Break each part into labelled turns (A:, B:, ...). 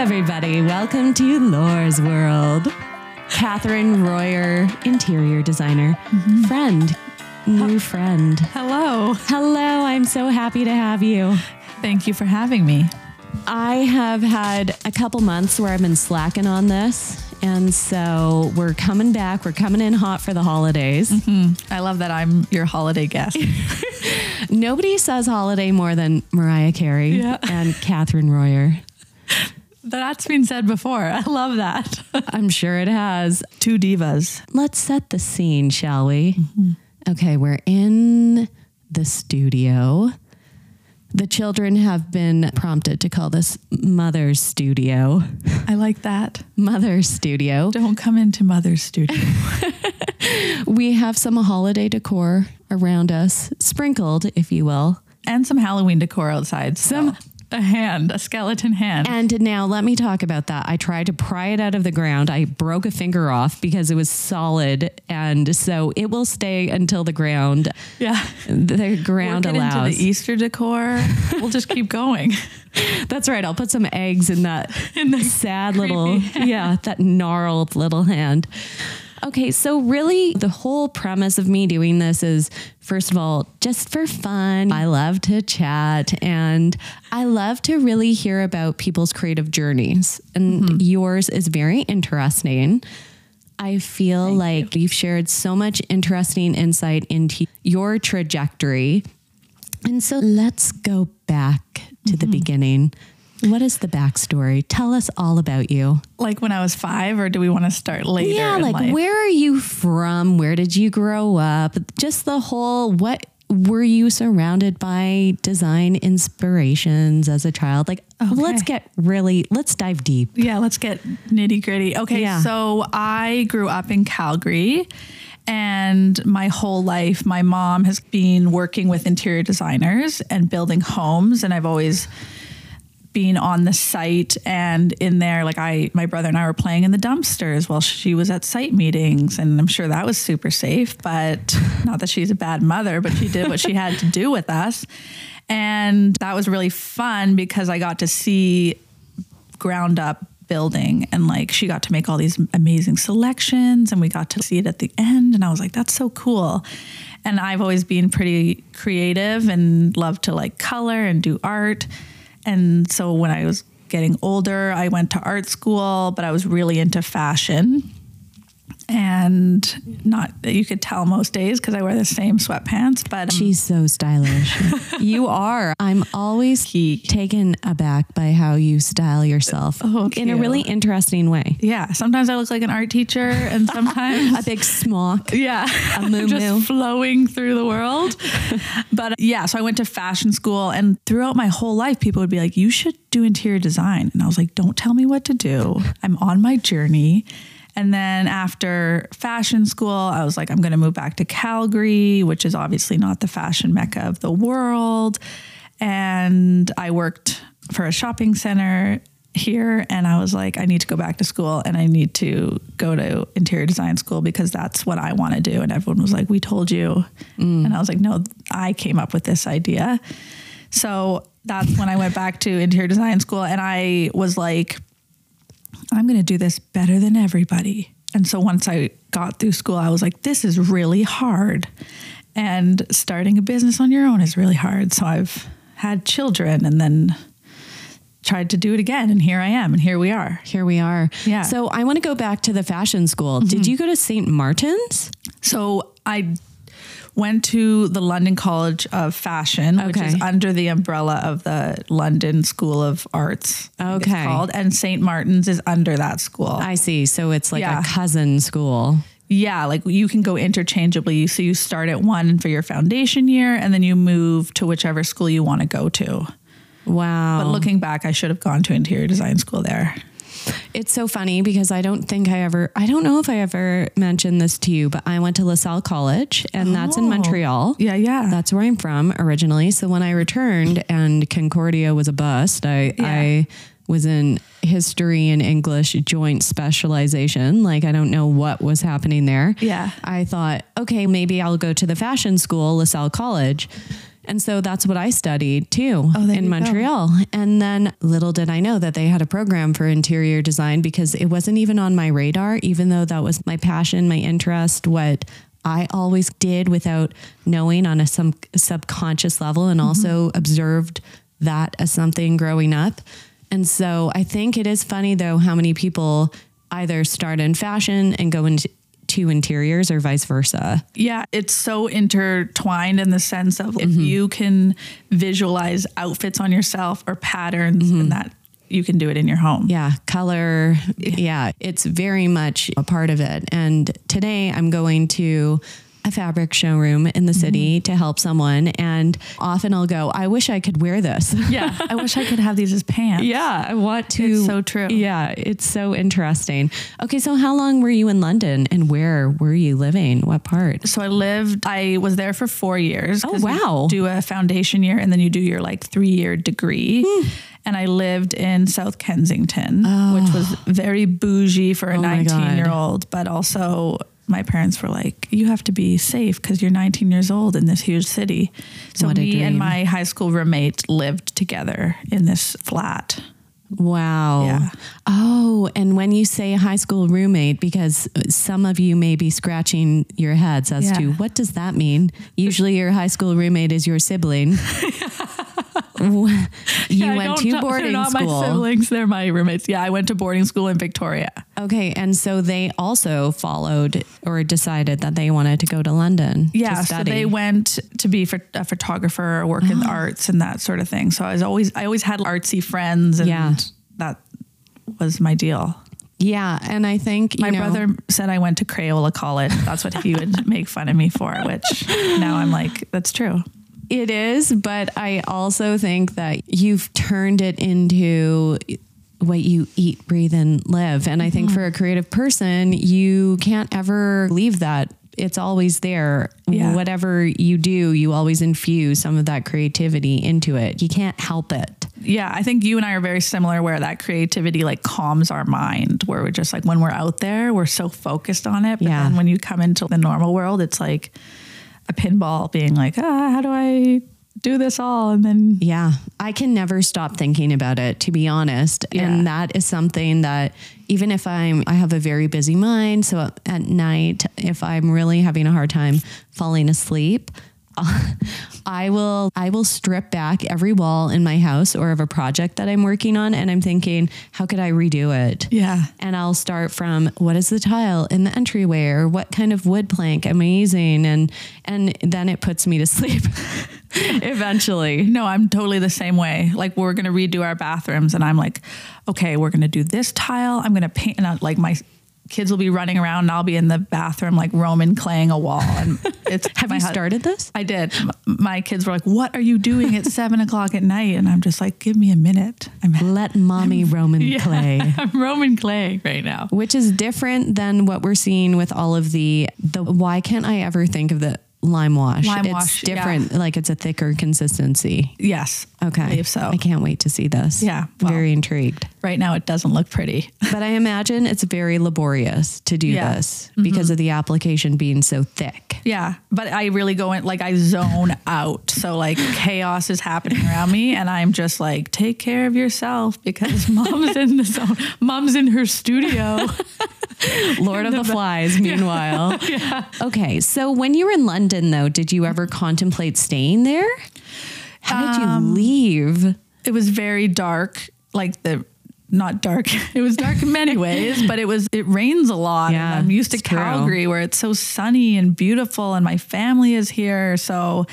A: everybody. Welcome to Lore's World. Cathryn Royer, interior designer, mm-hmm. friend, new friend.
B: Hello.
A: Hello, I'm so happy to have you.
B: Thank you for having me.
A: I have had a couple months where I've been slacking on this. And so we're coming back. We're coming in hot for the holidays. Mm-hmm.
B: I love that I'm your holiday guest.
A: Nobody says holiday more than Mariah Carey
B: Yeah.
A: and Cathryn Royer.
B: That's been said before. I love that.
A: I'm sure it has.
B: Two divas.
A: Let's set the scene, shall we? Mm-hmm. Okay, we're in the studio. The children have been prompted to call this Mother's Studio.
B: I like that.
A: Mother's Studio.
B: Don't come into Mother's studio.
A: We have some holiday decor around us, sprinkled, if you will.
B: and some Halloween decor outside.
A: Some-
B: Some a hand, a skeleton hand.
A: And now let me talk about that. I tried to pry it out of the ground. I broke a finger off because it was solid. And so it will stay until the ground,
B: yeah.
A: the ground
B: it
A: allows.
B: into the Easter decor. We'll just keep going.
A: That's right. I'll put some eggs in that
B: In the
A: sad little,
B: creepy
A: yeah, that gnarled little hand. Okay, so really, the whole premise of me doing this is first of all, just for fun. I love to chat and I love to really hear about people's creative journeys. And mm-hmm. yours is very interesting. I feel like you. have shared so much interesting insight into your trajectory. And so let's go back to the mm-hmm. beginning. What is the backstory? Tell us all about you.
B: Like when I was five, or do we want to start later?
A: Yeah, like
B: life?
A: where are you from? Where did you grow up? Just the whole what were you surrounded by design inspirations as a child? Like let's get really let's dive deep.
B: Yeah, let's get nitty gritty. Okay,
A: Yeah.
B: so I grew up in Calgary. And my whole life, my mom has been working with interior designers and building homes. And I've always been on the site and in there, like I, my brother and I were playing in the dumpsters while she was at site meetings. And I'm sure that was super safe, but not that she's a bad mother, but she did what she had to do with us. And that was really fun because I got to see ground up building and like she got to make all these amazing selections and we got to see it at the end and I was like that's so cool. And I've always been pretty creative and love to like color and do art. And so when I was getting older, I went to art school, but I was really into fashion. And not that you could tell most days because I wear the same sweatpants, but um,
A: She's so stylish. you are. I'm always taken aback by how you style yourself
B: Oh,
A: in a really interesting way.
B: yeah, sometimes I look like an art teacher and sometimes
A: A big smock.
B: Yeah.
A: A moo-moo.
B: Just flowing through the world. but yeah, so I went to fashion school and throughout my whole life, people would be like, you should do interior design. And I was like, don't tell me what to do. I'm on my journey. And then after fashion school, I was like, I'm going to move back to Calgary, which is obviously not the fashion mecca of the world. And I worked for a shopping center here and I was like, I need to go back to school and I need to go to interior design school because that's what I want to do. And everyone was like, We told you. Mm. And I was like, No, I came up with this idea. So that's when I went back to interior design school and I was like, I'm going to do this better than everybody. And so once I got through school, I was like, this is really hard. And starting a business on your own is really hard. So I've had children and then tried to do it again. And here I am. And here we are.
A: Here we are.
B: Yeah.
A: So I want to go back to the fashion school. Did mm-hmm. you go to St. Martin's?
B: So I went to the London College of Fashion, which is under the umbrella of the London School of Arts.
A: Okay.
B: called. And St. Martin's is under that school.
A: I see. So it's like
B: Yeah.
A: a cousin school.
B: Yeah, like you can go interchangeably. So you start at one for your foundation year and then you move to whichever school you want to go to.
A: Wow.
B: But looking back, I should have gone to interior design school there.
A: It's so funny because I don't think I ever, I don't know if I ever mentioned this to you, but I went to LaSalle College and that's in
B: Oh.
A: Montreal.
B: Yeah, yeah.
A: That's where I'm from originally. So when I returned and Concordia was a bust, I,
B: Yeah.
A: I was in history and English joint specialization. Like I don't know what was happening there.
B: Yeah.
A: I thought, okay, maybe I'll go to the fashion school, LaSalle College. And so that's what I studied too
B: Oh,
A: in
B: you go.
A: Montreal. And then little did I know that they had a program for interior design because it wasn't even on my radar, even though that was my passion, my interest, what I always did without knowing on a some subconscious level and mm-hmm. also observed that as something growing up. And so I think it is funny though how many people either start in fashion and go into to interiors or vice versa.
B: Yeah, it's so intertwined in the sense of if mm-hmm. you can visualize outfits on yourself or patterns and mm-hmm. that you can do it in your home.
A: Yeah, color. Yeah, it's very much a part of it. And today I'm going to a fabric showroom in the city to help someone. And often I'll go, I wish I could wear this.
B: Yeah, I wish I could have these as pants.
A: Yeah, I want to.
B: It's so true.
A: Yeah, it's so interesting. Okay, so how long were you in London and where were you living? What part?
B: So I lived, I was there for four years. Oh
A: wow.
B: do a foundation year and then you do your like three year degree.
A: Hmm.
B: And I lived in South Kensington, which was very bougie for a
A: Oh
B: 19 year old, but also my parents were like, you have to be safe because you're 19 years old in this huge city. So
A: What
B: me and my high school roommate lived together in this flat.
A: Wow.
B: Yeah.
A: Oh, and when you say high school roommate, because some of you may be scratching your heads as
B: Yeah.
A: to what does that mean? Usually your high school roommate is your sibling. you
B: Yeah,
A: went to
B: know- they're
A: boarding
B: not my
A: school.
B: siblings, they're my roommates. Yeah, I went to boarding school in Victoria.
A: Okay. And so they also followed or decided that they wanted to go to London.
B: Yeah,
A: To
B: so they went to be a photographer, work in the ah. arts, and that sort of thing. So I was always, I always had artsy friends, and
A: Yeah.
B: that was my deal.
A: yeah. And I think you
B: My
A: know-
B: brother said I went to Crayola College. That's what he would make fun of me for, which now I'm like, that's true.
A: It is, but I also think that you've turned it into what you eat, breathe, and live. And I think mm-hmm. for a creative person, you can't ever leave that. It's always there.
B: Yeah.
A: Whatever you do, you always infuse some of that creativity into it. You can't help it.
B: Yeah, I think you and I are very similar where that creativity like calms our mind, where we're just like, when we're out there, we're so focused on it. But
A: Yeah.
B: then when you come into the normal world, it's like a pinball being like, ah, how do I do this all? And then
A: Yeah, I can never stop thinking about it to be honest.
B: Yeah.
A: And that is something that even if I'm I have a very busy mind, so at night if I'm really having a hard time falling asleep, I will I will strip back every wall in my house or of a project that I'm working on and I'm thinking how could I redo it?
B: Yeah.
A: And I'll start from what is the tile in the entryway or what kind of wood plank am I using and and then it puts me to sleep eventually.
B: No, I'm totally the same way. Like we're gonna redo our bathrooms, and I'm like, okay, we're gonna do this tile. I'm gonna paint, and I, like my kids will be running around, and I'll be in the bathroom like Roman claying a wall. And it's
A: Have you started this?
B: I did. My kids were like, "What are you doing at seven o'clock at night?" And I'm just like, "Give me a minute. I'm
A: Let mommy Roman
B: Yeah,
A: clay.
B: I'm Roman clay right now."
A: Which is different than what we're seeing with all of the the why can't I ever think of the lime wash?
B: Lime
A: it's
B: wash, yeah.
A: different, like it's a thicker consistency.
B: Yes.
A: Okay.
B: I believe so.
A: I can't wait to see this.
B: Yeah, well-
A: Very intrigued.
B: Right now, it doesn't look pretty.
A: But I imagine it's very laborious to do
B: Yeah. Mm-hmm.
A: this because of the application being so thick.
B: Yeah, but I really go in like I zone out. So like chaos is happening around me, and I'm just like, take care of yourself because mom's in the zone. Mom's in her studio.
A: Lord of the Flies, meanwhile. Okay. So when you were in London, though, did you ever contemplate staying there? How did you
B: Um,
A: leave?
B: It was very dark, like the not dark. It was dark in many ways, but it was it rains a lot.
A: Yeah,
B: and I'm used to
A: it's true.
B: Calgary where it's so sunny and beautiful, and my family is here. So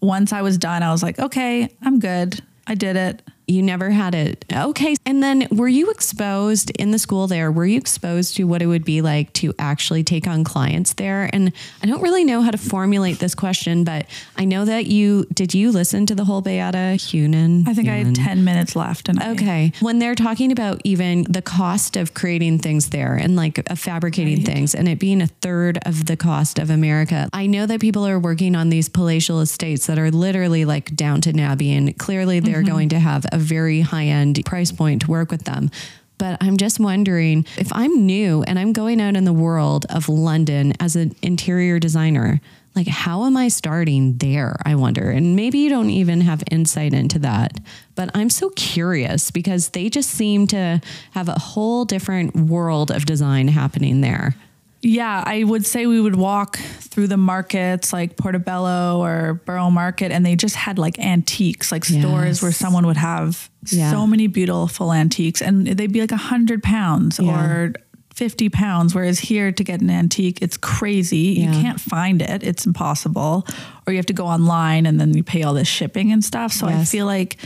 B: once I was done, I was like, okay, I'm good. I did it.
A: You never had it. Okay. And then were you exposed in the school there? Were you exposed to what it would be like to actually take on clients there? And I don't really know how to formulate this question, but I know that you did you listen to the whole Beata Heuman?
B: I think I had 10 minutes left. And
A: Okay. When they're talking about even the cost of creating things there and like uh, fabricating things and it being a third of the cost of America, I know that people are working on these palatial estates that are literally like Downton Abbey and clearly they're going to have a very high end price point to work with them. But I'm just wondering if I'm new and I'm going out in the world of London as an interior designer, like, how am I starting there? I wonder. And maybe you don't even have insight into that. But I'm so curious because they just seem to have a whole different world of design happening there.
B: Yeah, I would say we would walk through the markets like Portobello or Borough Market, and they just had like antiques, like stores where someone would have
A: Yeah.
B: so many beautiful antiques, and they'd be like a hundred pounds
A: Yeah.
B: or fifty pounds. Whereas here, to get an antique, it's crazy.
A: Yeah.
B: You can't find it; it's impossible, or you have to go online and then you pay all this shipping and stuff. So I feel like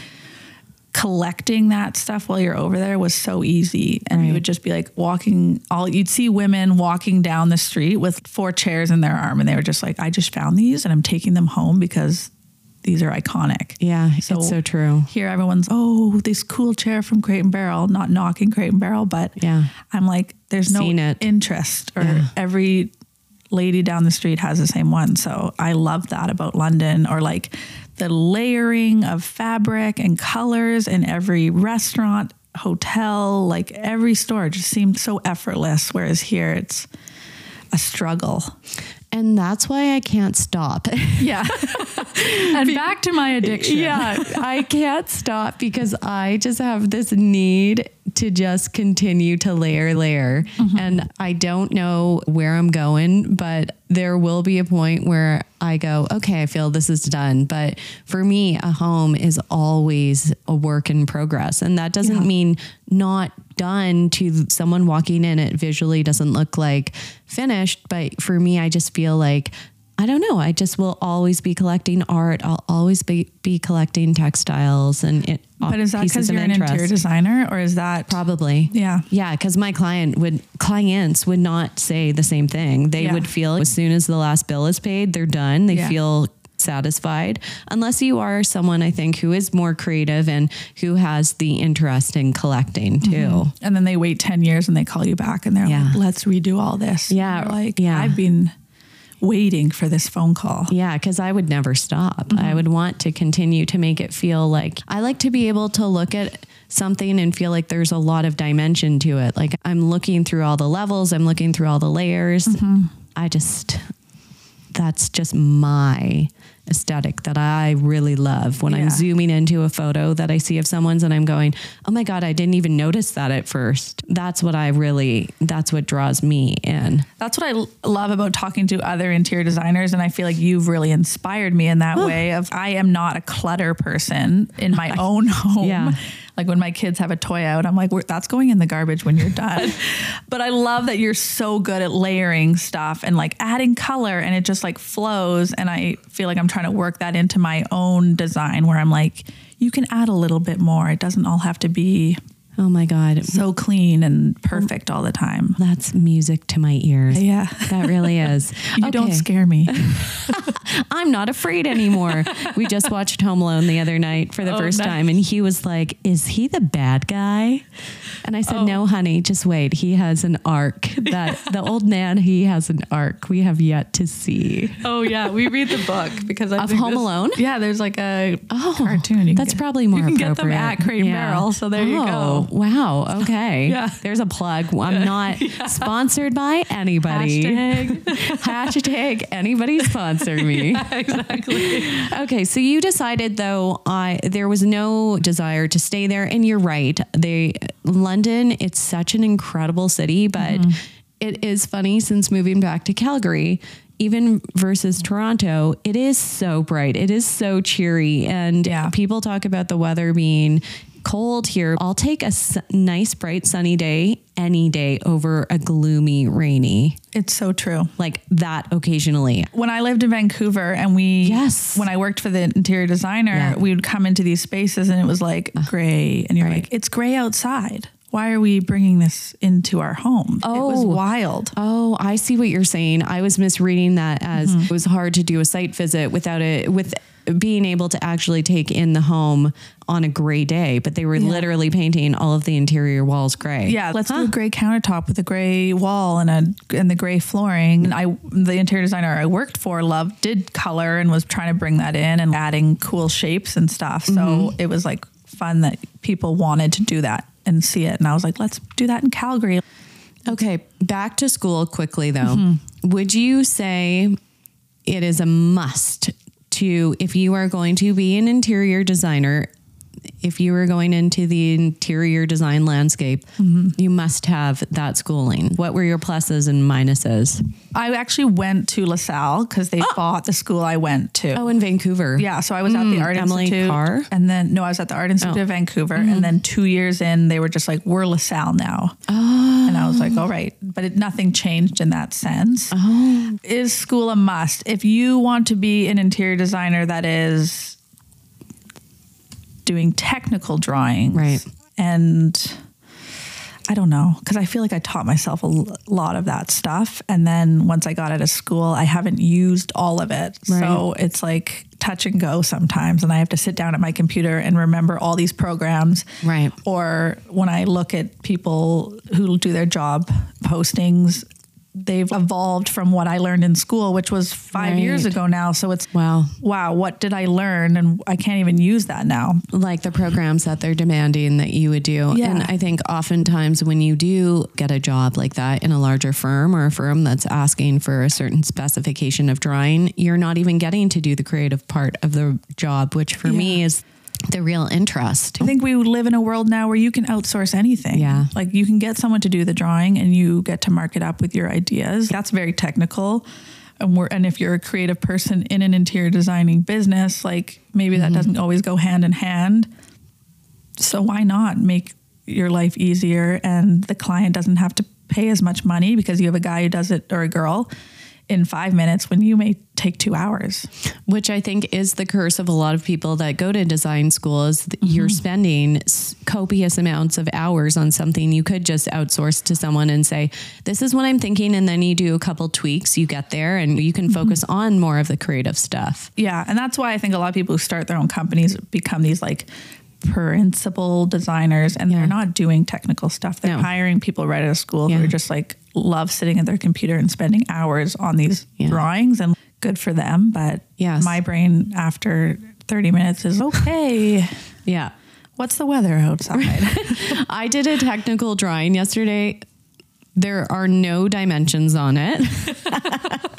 B: collecting that stuff while you're over there was so easy and you
A: Right.
B: would just be like walking all you'd see women walking down the street with four chairs in their arm and they were just like i just found these and i'm taking them home because these are iconic
A: Yeah,
B: So-
A: it's so true.
B: here everyone's oh this cool chair from crate and barrel not knocking crate and barrel but
A: Yeah.
B: i'm like there's no interest or
A: Yeah.
B: every lady down the street has the same one so i love that about london or like the layering of fabric and colors in every restaurant hotel like every store just seemed so effortless whereas here it's a struggle
A: And that's why I can't stop.
B: yeah and back to my addiction
A: Yeah, I can't stop because I just have this need to just continue to layer, layer. Mm-hmm. And I don't know where I'm going, but there will be a point where I go, okay, I feel this is done. But for me, a home is always a work in progress. And that doesn't
B: Yeah.
A: mean not done to someone walking in. It visually doesn't look like finished. But for me, I just feel like I don't know. I just will always be collecting art. I'll always be, be collecting textiles and it, uh,
B: but is that because you're an interior designer or is that
A: Probably.
B: Yeah.
A: Yeah. Cause my client would, clients would not say the same thing. They
B: Yeah.
A: would feel as soon as the last bill is paid, they're done. They
B: Yeah.
A: feel satisfied. Unless you are someone, I think, who is more creative and who has the interest in collecting mm-hmm. too.
B: and then they wait 10 years and they call you back and they're
A: Yeah.
B: like let's redo all this
A: Yeah,
B: You're like
A: yeah.
B: i've been waiting for this phone call
A: Yeah, because I would never stop. I mm-hmm. would want to continue to make it feel like I like to be able to look at something and feel like there's a lot of dimension to it. Like I'm looking through all the levels, I'm looking through all the layers. Mm-hmm. I just, that's just my aesthetic that I really love when
B: Yeah.
A: I'm zooming into a photo that I see of someone's and I'm going, oh my God, I didn't even notice that at first. That's what I really, that's what draws me in.
B: that's what I love about talking to other interior designers and i feel like you've really inspired me in that way of i am not a clutter person in my own home
A: Yeah.
B: Like when my kids have a toy out i'm like that's going in the garbage when you're done. But i love that you're so good at layering stuff and like adding color and it just like flows and i feel like i'm trying to work that into my own design where i'm like you can add a little bit more. It doesn't all have to be
A: Oh my God.
B: so clean and perfect all the time
A: That's music to my ears.
B: Yeah.
A: That really is.
B: you don't scare me
A: I'm not afraid anymore. we just watched Home Alone the other night for the
B: Oh,
A: first
B: nice.
A: time, and he was like, Is he the bad guy? And I said,
B: Oh.
A: No, honey, just wait. He has an arc. That the old man, he has an arc we have yet to see.
B: Oh yeah, we read the book because I
A: Of Home
B: this-
A: Alone?
B: Yeah, there's like a
A: Oh,
B: cartoon. You
A: that's
B: get-
A: probably more
B: You can get them at Crate
A: Yeah.
B: Barrel. So there you
A: oh.
B: Oh.
A: Wow. Okay.
B: Yeah.
A: There's a plug. I'm not sponsored by anybody.
B: Hashtag.
A: Hashtag anybody sponsor me.
B: exactly.
A: Okay, so you decided though I there was no desire to stay there and you're right. They London, it's such an incredible city, but
B: Mm-hmm.
A: it is funny since moving back to Calgary, even versus Toronto, it is so bright. It is so cheery and
B: Yeah.
A: people talk about the weather being cold here. I'll take a s- nice bright sunny day any day over a gloomy rainy.
B: It's so true.
A: Like that occasionally.
B: When I lived in Vancouver and we
A: Yes.
B: when I worked for the interior designer,
A: Yeah.
B: we would come into these spaces and it was like gray and you're
A: right.
B: like it's gray outside. Why are we bringing this into our home? It was
A: Oh.
B: wild.
A: Oh, I see what you're saying. I was misreading that as
B: Mm-hmm.
A: it was hard to do a site visit without it with being able to actually take in the home on a gray day, but they were literally painting all of the interior walls gray.
B: Yeah, let's do a gray countertop with a gray wall and a and the gray flooring. And I, the interior designer I worked for, loved did color and was trying to bring that in and adding cool shapes and stuff. So
A: Mm-hmm.
B: it was like fun that people wanted to do that and see it. And I was like, let's do that in Calgary.
A: Okay, back to school quickly though.
B: Mm-hmm.
A: Would you say it is a must to, if you are going to be an interior designer, if you were going into the interior design landscape, you must have that schooling. What were your pluses and minuses?
B: I actually went to LaSalle because they oh. bought the school I went to.
A: Oh, in Vancouver.
B: Yeah, so I was at the mm, Art
A: Emily
B: Institute,
A: Carr?
B: and then no, I was at the Art oh. Institute of Vancouver, mm-hmm. and then two years in, they were just like, "We're LaSalle now," oh. and I was like, "All right," but it, nothing changed in that sense. Oh. Is school a must if you want to be an interior designer that is doing technical drawings,
A: Right.
B: And I don't know because I feel like I taught myself a l- lot of that stuff, and then once I got out of school, I haven't used all of it. So it's like touch and go sometimes, and I have to sit down at my computer and remember all these programs.
A: Right.
B: Or when I look at people who do their job postings. They've evolved from what I learned in school, which was five years ago now. So it's
A: Wow.
B: wow, what did I learn? And I can't even use that now.
A: like the programs that they're demanding that you would do.
B: Yeah.
A: And I think oftentimes when you do get a job like that in a larger firm or a firm that's asking for a certain specification of drawing, you're not even getting to do the creative part of the job, which for me is the real interest.
B: I think we live in a world now where you can outsource anything.
A: Yeah.
B: Like you can get someone to do the drawing and you get to mark it up with your ideas. That's very technical. And we're and if you're a creative person in an interior designing business, like maybe that mm-hmm. doesn't always go hand in hand. So why not make your life easier and the client doesn't have to pay as much money because you have a guy who does it or a girl in 5 minutes when you may take 2 hours.
A: which I think is the curse of a lot of people that go to design school is that you're mm-hmm. spending copious amounts of hours on something you could just outsource to someone and say this is what I'm thinking and then you do a couple tweaks you get there and you can mm-hmm. focus on more of the creative stuff.
B: Yeah, and that's why I think a lot of people who start their own companies become these like principal designers and
A: Yeah.
B: they're not doing technical stuff. They're
A: No.
B: hiring people right out of school who are just like love sitting at their computer and spending hours on these
A: Yeah.
B: drawings and good for them, but
A: Yes.
B: my brain after 30 minutes is okay.
A: yeah
B: What's the weather outside?
A: I did a technical drawing yesterday there are no dimensions on it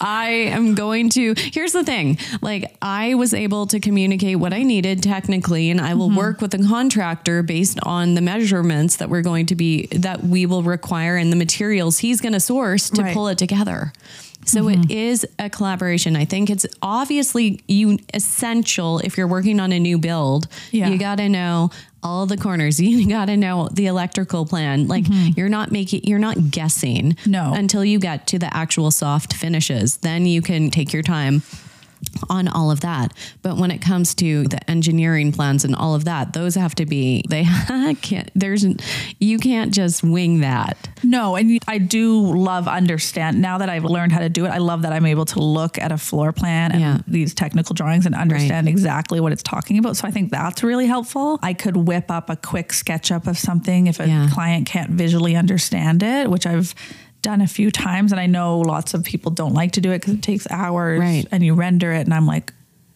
A: I am going to. Here's the thing like, I was able to communicate what I needed technically, and I will mm-hmm. work with a contractor based on the measurements that we're going to be, that we will require and the materials he's going to source to
B: Right.
A: pull it together. So it mm-hmm. is a collaboration. I think it's obviously you essential if you're working on a new build.
B: Yeah.
A: You got to know all the corners. You got to know the electrical plan. Like mm-hmm. you're not making you're not guessing
B: No.
A: until you get to the actual soft finishes. Then you can take your time on all of that. But when it comes to the engineering plans and all of that, those have to be they can't there's you can't just wing that.
B: No, and I do love understand now that I've learned how to do it. I love that I'm able to look at a floor plan and
A: Yeah.
B: these technical drawings and understand exactly what it's talking about. So I think that's really helpful. I could whip up a quick SketchUp of something if a
A: Yeah.
B: client can't visually understand it, which I've done a few times and I know lots of people don't like to do it because it takes hours
A: Right.
B: and you render it and I'm like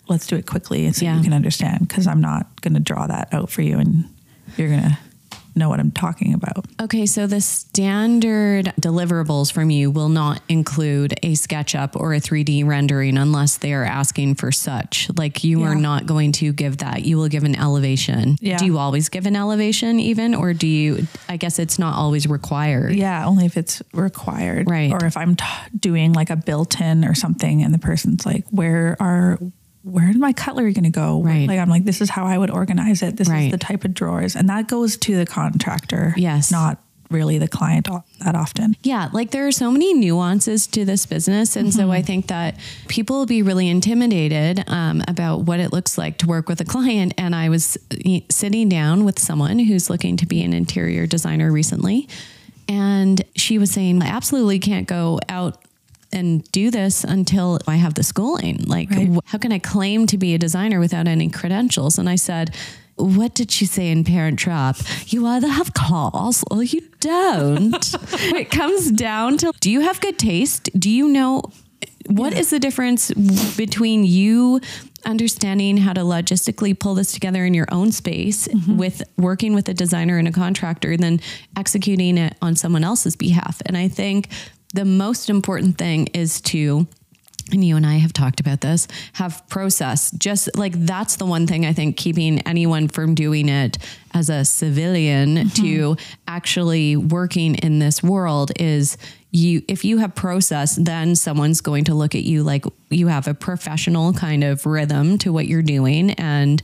B: let's do it quickly so
A: Yeah.
B: you can understand because I'm not going to draw that out for you and you're going to know what I'm talking about.
A: Okay, so the standard deliverables from you will not include a SketchUp or a 3D rendering unless they are asking for such. Like you are not going to give that. You will give an elevation.
B: Yeah.
A: Do you always give an elevation even or do you I guess it's not always required.
B: Yeah, only if it's required.
A: Right.
B: Or if I'm t- doing like a built-in or something, and the person's like, "Where are where is my cutlery going to go?"
A: Right.
B: Like I'm like, "This is how I would organize it. This
A: Right.
B: is the type of drawers," and that goes to the contractor.
A: Yes.
B: Not really the client that often.
A: Yeah, like there are so many nuances to this business. And so I think that people will be really intimidated um, about what it looks like to work with a client. And I was sitting down with someone who's looking to be an interior designer recently. And she was saying, I absolutely can't go out and do this until I have the schooling. Like,
B: Right.
A: how can I claim to be a designer without any credentials? And I said, what did she say in Parent Trap? You either have calls or you don't. it comes down to do you have good taste? Do you know what is the difference between you understanding how to logistically pull this together in your own space mm-hmm. with working with a designer and a contractor and then executing it on someone else's behalf? And I think the most important thing is to and you and I have talked about this, have process. Just like that's the one thing I think keeping anyone from doing it as a civilian mm-hmm. to actually working in this world is you if you have process then someone's going to look at you like you have a professional kind of rhythm to what you're doing and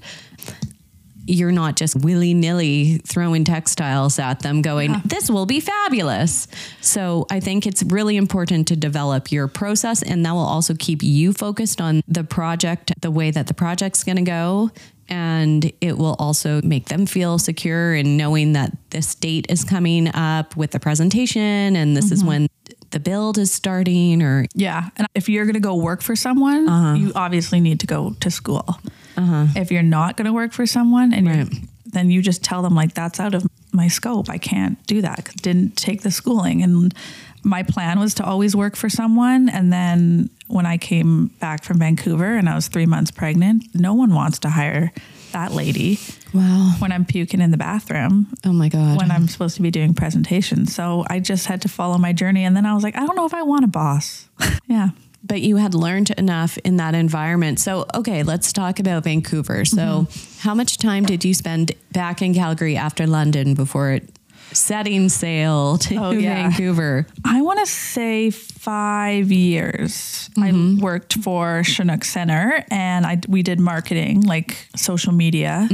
A: you're not just willy nilly throwing textiles at them going, this will be fabulous. So I think it's really important to develop your process and that will also keep you focused on the project, the way that the project's going to go. And it will also make them feel secure in knowing that this date is coming up with the presentation and this is mm-hmm. when the build is starting or
B: Yeah. And if you're going to go work for someone, uh-huh. you obviously need to go to school. Uh-huh. If you're not going to work for someone and
A: Right.
B: then you just tell them like that's out of my scope. I can't do that. Didn't take the schooling and my plan was to always work for someone and then when I came back from Vancouver and I was 3 months pregnant, no one wants to hire that lady
A: wow.
B: when I'm puking in the bathroom
A: Oh my God.
B: when I'm supposed to be doing presentations. So I just had to follow my journey. And then I was like, I don't know if I want a boss. yeah.
A: But you had learned enough in that environment. So, okay, let's talk about Vancouver. So,
B: Mm-hmm.
A: how much time did you spend back in Calgary after London before it setting sail to
B: Oh, yeah.
A: Vancouver?
B: I want to say five years. I worked for Chinook Center and I we did marketing, like social media,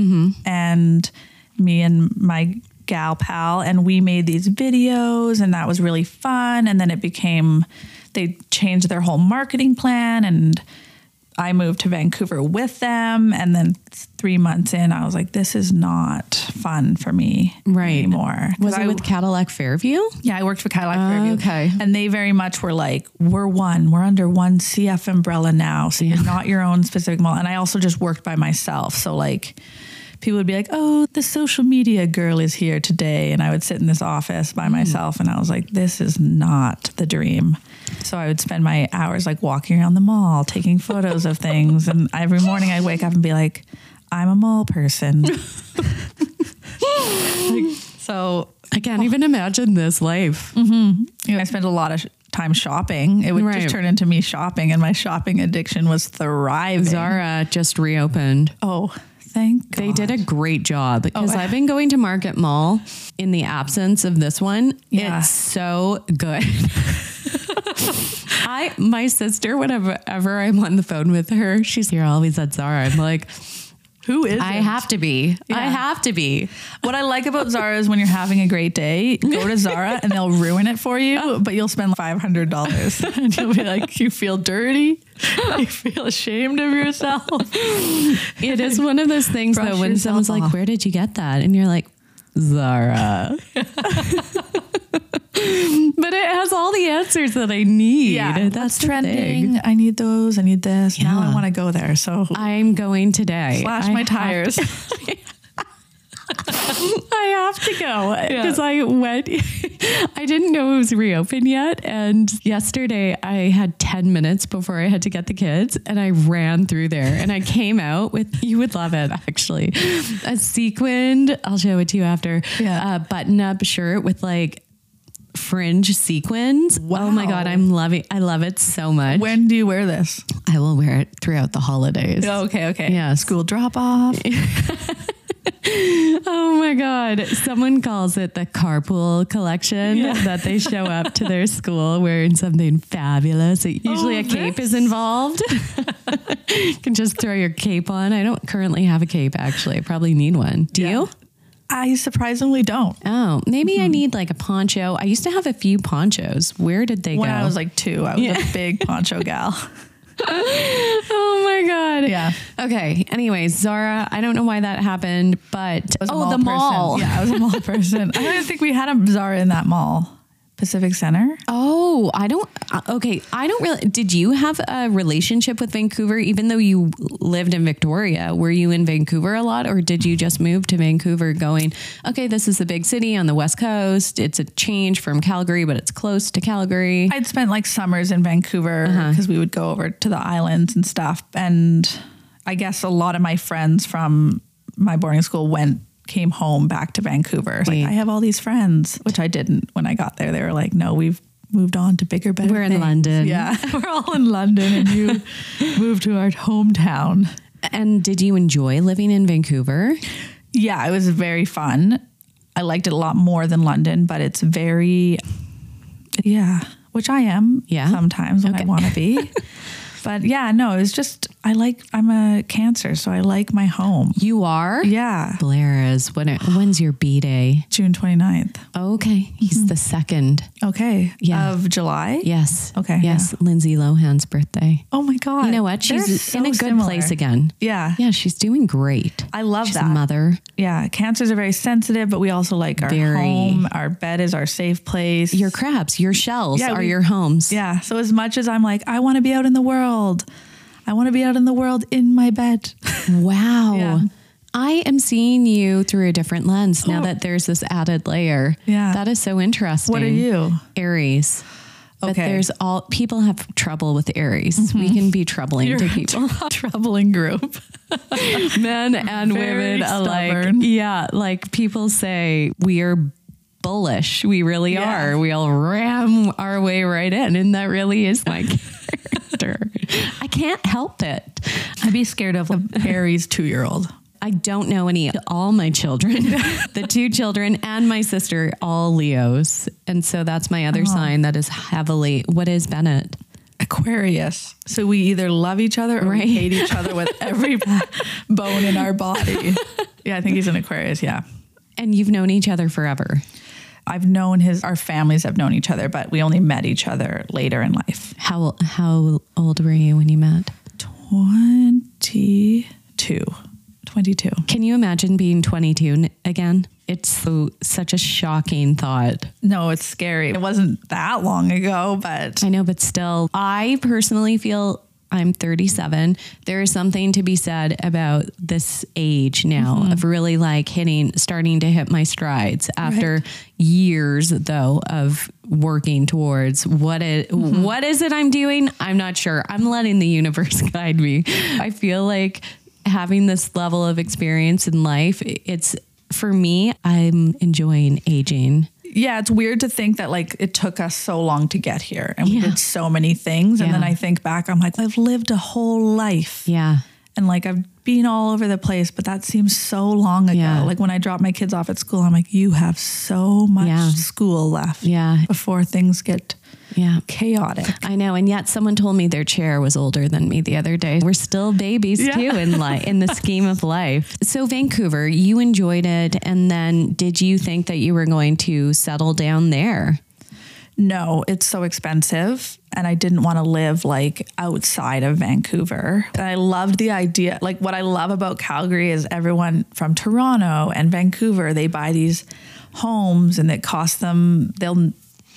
B: and me and my gal pal, and we made these videos, and that was really fun. And then it became they changed their whole marketing plan and. I moved to Vancouver with them, and then three months in, I was like, "This is not fun for me
A: Right.
B: anymore."
A: Was it
B: I-
A: with Cadillac Fairview?
B: yeah, I worked for Cadillac Fairview.
A: okay.
B: And they very much were like, we're one, we're under one CF umbrella now. So you're not your own specific mall. And I also just worked by myself. So like people would be like, oh, the social media girl is here today. And I would sit in this office by hmm. myself and I was like, this is not the dream. So I would spend my hours like walking around the mall, taking photos of things. And every morning I'd wake up and be like, I'm a mall person. Like, so
A: I can't even imagine this life.
B: know, I spent a lot of sh- time shopping. It would
A: Right.
B: just turn into me shopping, and my shopping addiction was thriving.
A: Zara just reopened.
B: Oh, thank God.
A: They did a great job because
B: Oh.
A: I've been going to Market Mall in the absence of this one.
B: Yeah.
A: It's so good. I my sister, whenever ever I'm on the phone with her, she's here always at Zara. I'm like,
B: Who is
A: I have to be. I have to be.
B: What I like about Zara is when you're having a great day, go to Zara and they'll ruin it for you, but you'll spend five hundred dollars and you'll be like, you feel dirty, you feel ashamed of yourself.
A: It is one of those things
B: Brush
A: though when someone's like. Where did you get that? And you're like, Zara. but it has all the answers that I need.
B: That's
A: That's
B: trending.
A: thing.
B: I need those. I need this. Now I want to go there. So
A: I'm going today.
B: slash
A: I
B: my tires.
A: I have to go because I went. I didn't know it was reopened yet, and yesterday I had ten minutes before I had to get the kids, and I ran through there, and I came out with. You would love it, actually. A sequined. I'll show it to you after.
B: Yeah.
A: A button-up shirt with like fringe sequins. Oh my god, I'm loving. I love it so much.
B: when do you wear this?
A: I will wear it throughout the holidays.
B: Oh, Okay, okay.
A: Yeah.
B: School drop off.
A: Oh my God. Someone calls it the carpool collection
B: Yeah.
A: that they show up to their school wearing something fabulous. Usually
B: Oh,
A: a cape
B: this-
A: is involved. you can just throw your cape on. I don't currently have a cape, actually. I probably need one. Do
B: Yeah.
A: you?
B: I surprisingly don't.
A: Oh, maybe I mm-hmm. need like a poncho. I used to have a few ponchos. Where did they
B: When
A: go?
B: I was like two, I was
A: Yeah.
B: a big poncho gal.
A: oh my God.
B: Yeah.
A: Okay. Anyways, Zara, I don't know why that happened, but
B: I was a
A: oh, the
B: person.
A: mall.
B: Yeah, I was a mall person. I don't think we had a Zara in that mall. Pacific Center.
A: Oh, I don't. uh, Okay, I don't really. Did you have a relationship with Vancouver, even though you lived in Victoria? Were you in Vancouver a lot, or did you just move to Vancouver, going, okay, this is the big city on the west coast. It's a change from Calgary, but it's close to Calgary.
B: I'd spent like summers in Vancouver
A: Uh-huh.
B: because we would go over to the islands and stuff. And I guess a lot of my friends from my boarding school went came home back to Vancouver. Like I have all these friends, which I didn't when I got there. They were like, "No, we've moved on to bigger, better.
A: We're in. London.
B: Yeah, we're all in London, and you moved to our hometown.
A: And did you enjoy living in Vancouver?
B: Yeah, it was very fun. I liked it a lot more than London, but it's very, yeah, which I am
A: Yeah?
B: sometimes when I want to be. but yeah, no, it was just, I like, I'm a cancer, so I like my home.
A: You are?
B: Yeah,
A: Blair is. When it, when's your B day?
B: June 29th.
A: Okay. He's mm-hmm. the second.
B: Okay.
A: Yeah.
B: Of July?
A: Yes.
B: Okay,
A: Yes. Lindsay Lohan's birthday.
B: Oh my God.
A: You know what? She's
B: so
A: in a good
B: similar.
A: place again.
B: Yeah.
A: Yeah, she's doing great.
B: I love
A: She's
B: that.
A: a mother.
B: Yeah. Cancers are very sensitive, but we also like our
A: Very.
B: home. Our bed is our safe place.
A: Your crabs, your shells
B: Yeah,
A: are
B: we-
A: your homes.
B: Yeah. So as much as I'm like, I want to be out in the world, I want to be out in the world in my bed.
A: Wow.
B: Yeah.
A: I am seeing you through a different lens now
B: Oh.
A: that there's this added layer.
B: Yeah.
A: That is so interesting.
B: What are you?
A: Aries. But
B: Okay.
A: there's all people have trouble with Aries. We mm-hmm. can be troubling to people.
B: troubling group.
A: men and
B: Very
A: women alike.
B: stubborn.
A: Yeah, like people say we are bullish. We really
B: Yeah.
A: are. We'll ram our way right in, and that really is my character. I can't help it.
B: I'd be scared of a Aries two year old.
A: I don't know any. All my children, the two children and my sister, all Leos, and so that's my other oh. sign that is heavily. What is Bennett?
B: Aquarius. So we either love each other or
A: Right.
B: we hate each other with every bone in our body. Yeah, I think he's an Aquarius. Yeah.
A: And you've known each other forever.
B: I've known his, our families have known each other, but we only met each other later in life.
A: How how old were you when you met?
B: 22. 22.
A: Can you imagine being 22 again? It's so, such a shocking thought.
B: No, it's scary. It wasn't that long ago, but
A: I know, but still, I personally feel I'm 37. There is something to be said about this age now mm-hmm. of really like hitting, starting to hit my strides after years though of working towards what it, mm-hmm. what is it I'm doing? I'm not sure. I'm letting the universe guide me. I feel like having this level of experience in life, it's for me, I'm enjoying aging.
B: Yeah, it's weird to think that like it took us so long to get here and we
A: Yeah.
B: did so many things. And then I think back, I'm like, I've lived a whole life.
A: Yeah.
B: And like I've been all over the place, but that seems so long ago.
A: Yeah.
B: Like when I drop my kids off at school, I'm like, you have so much
A: Yeah.
B: school left
A: Yeah.
B: before things get
A: Yeah.
B: chaotic.
A: I know, and yet someone told me their chair was older than me the other day. We're still babies
B: Yeah.
A: too in life, in the scheme of life. So Vancouver, you enjoyed it, and then did you think that you were going to settle down there?
B: No, it's so expensive. And I didn't want to live like outside of Vancouver. And I loved the idea. Like, what I love about Calgary is everyone from Toronto and Vancouver, they buy these homes and it costs them, they'll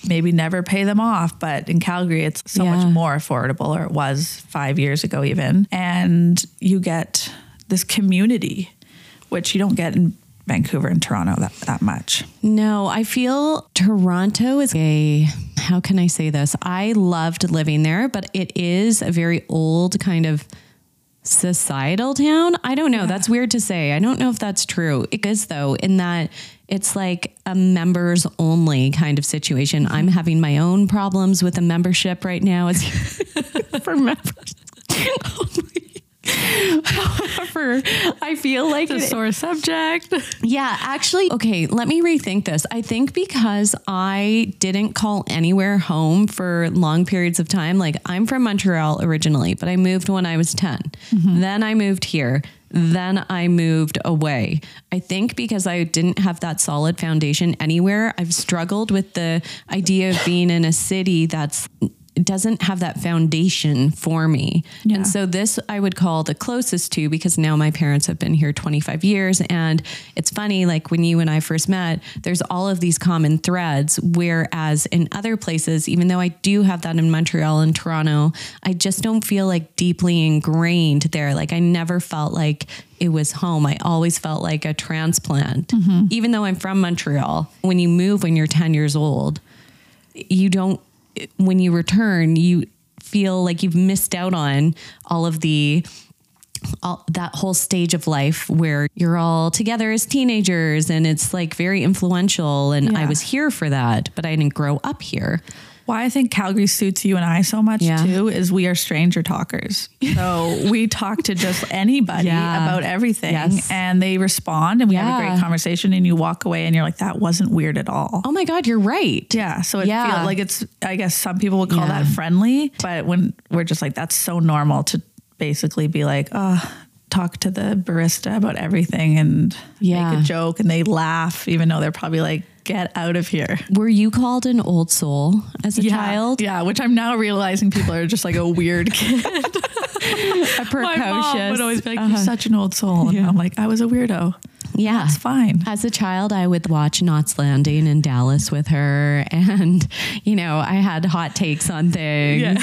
B: maybe never pay them off. But in Calgary, it's so
A: Yeah.
B: much more affordable, or it was five years ago, even. And you get this community, which you don't get in Vancouver and Toronto that, that much.
A: No, I feel Toronto is a, how can I say this? I loved living there, but it is a very old kind of societal town. I don't know. That's weird to say. I don't know if that's true. It is, though, in that it's like a members only kind of situation. I'm mm-hmm. having my own problems with a membership right now. It's for members. However, I feel like
B: It's a sore subject.
A: yeah, actually, okay, let me rethink this. I think because I didn't call anywhere home for long periods of time, like I'm from Montreal originally, but I moved when I was 10. Mm-hmm. Then I moved here. Then I moved away. I think because I didn't have that solid foundation anywhere, I've struggled with the idea of being in a city that's doesn't have that foundation for me.
B: Yeah.
A: And so this I would call the closest to because now my parents have been here 25 years and it's funny like when you and I first met there's all of these common threads whereas in other places even though I do have that in Montreal and Toronto I just don't feel like deeply ingrained there like I never felt like it was home. I always felt like a transplant. Mm-hmm. Even though I'm from Montreal, when you move when you're 10 years old, you don't when you return you feel like you've missed out on all of the all, that whole stage of life where you're all together as teenagers and it's like very influential. And I was here for that but I didn't grow up here
B: Why I think Calgary suits you and I so much
A: Yeah.
B: too is we are stranger talkers. So we talk to just anybody
A: Yeah.
B: about everything
A: Yes.
B: and they respond and we have a great conversation and you walk away and you're like, that wasn't weird at all.
A: Oh my God, you're right.
B: Yeah. So it
A: Yeah.
B: feels like it's, I guess some people would call
A: Yeah.
B: that friendly, but when we're just like, that's so normal to basically be like, oh, talk to the barista about everything and
A: Yeah.
B: make a joke and they laugh, even though they're probably like, get out of here.
A: Were you called an old soul as a
B: yeah,
A: child?
B: Yeah, which I'm now realizing people are just like a weird kid.
A: A
B: My mom would always be like,
A: Uh-huh.
B: "You're such an old soul," and
A: Yeah.
B: I'm like, "I was a weirdo.
A: yeah.
B: It's fine."
A: As a child, I would watch Knots Landing in Dallas with her, and you know, I had hot takes on things,
B: Yeah.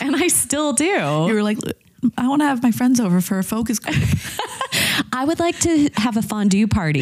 A: and I still do.
B: You were like, "I want to have my friends over for a focus group."
A: I would like to have a fondue party,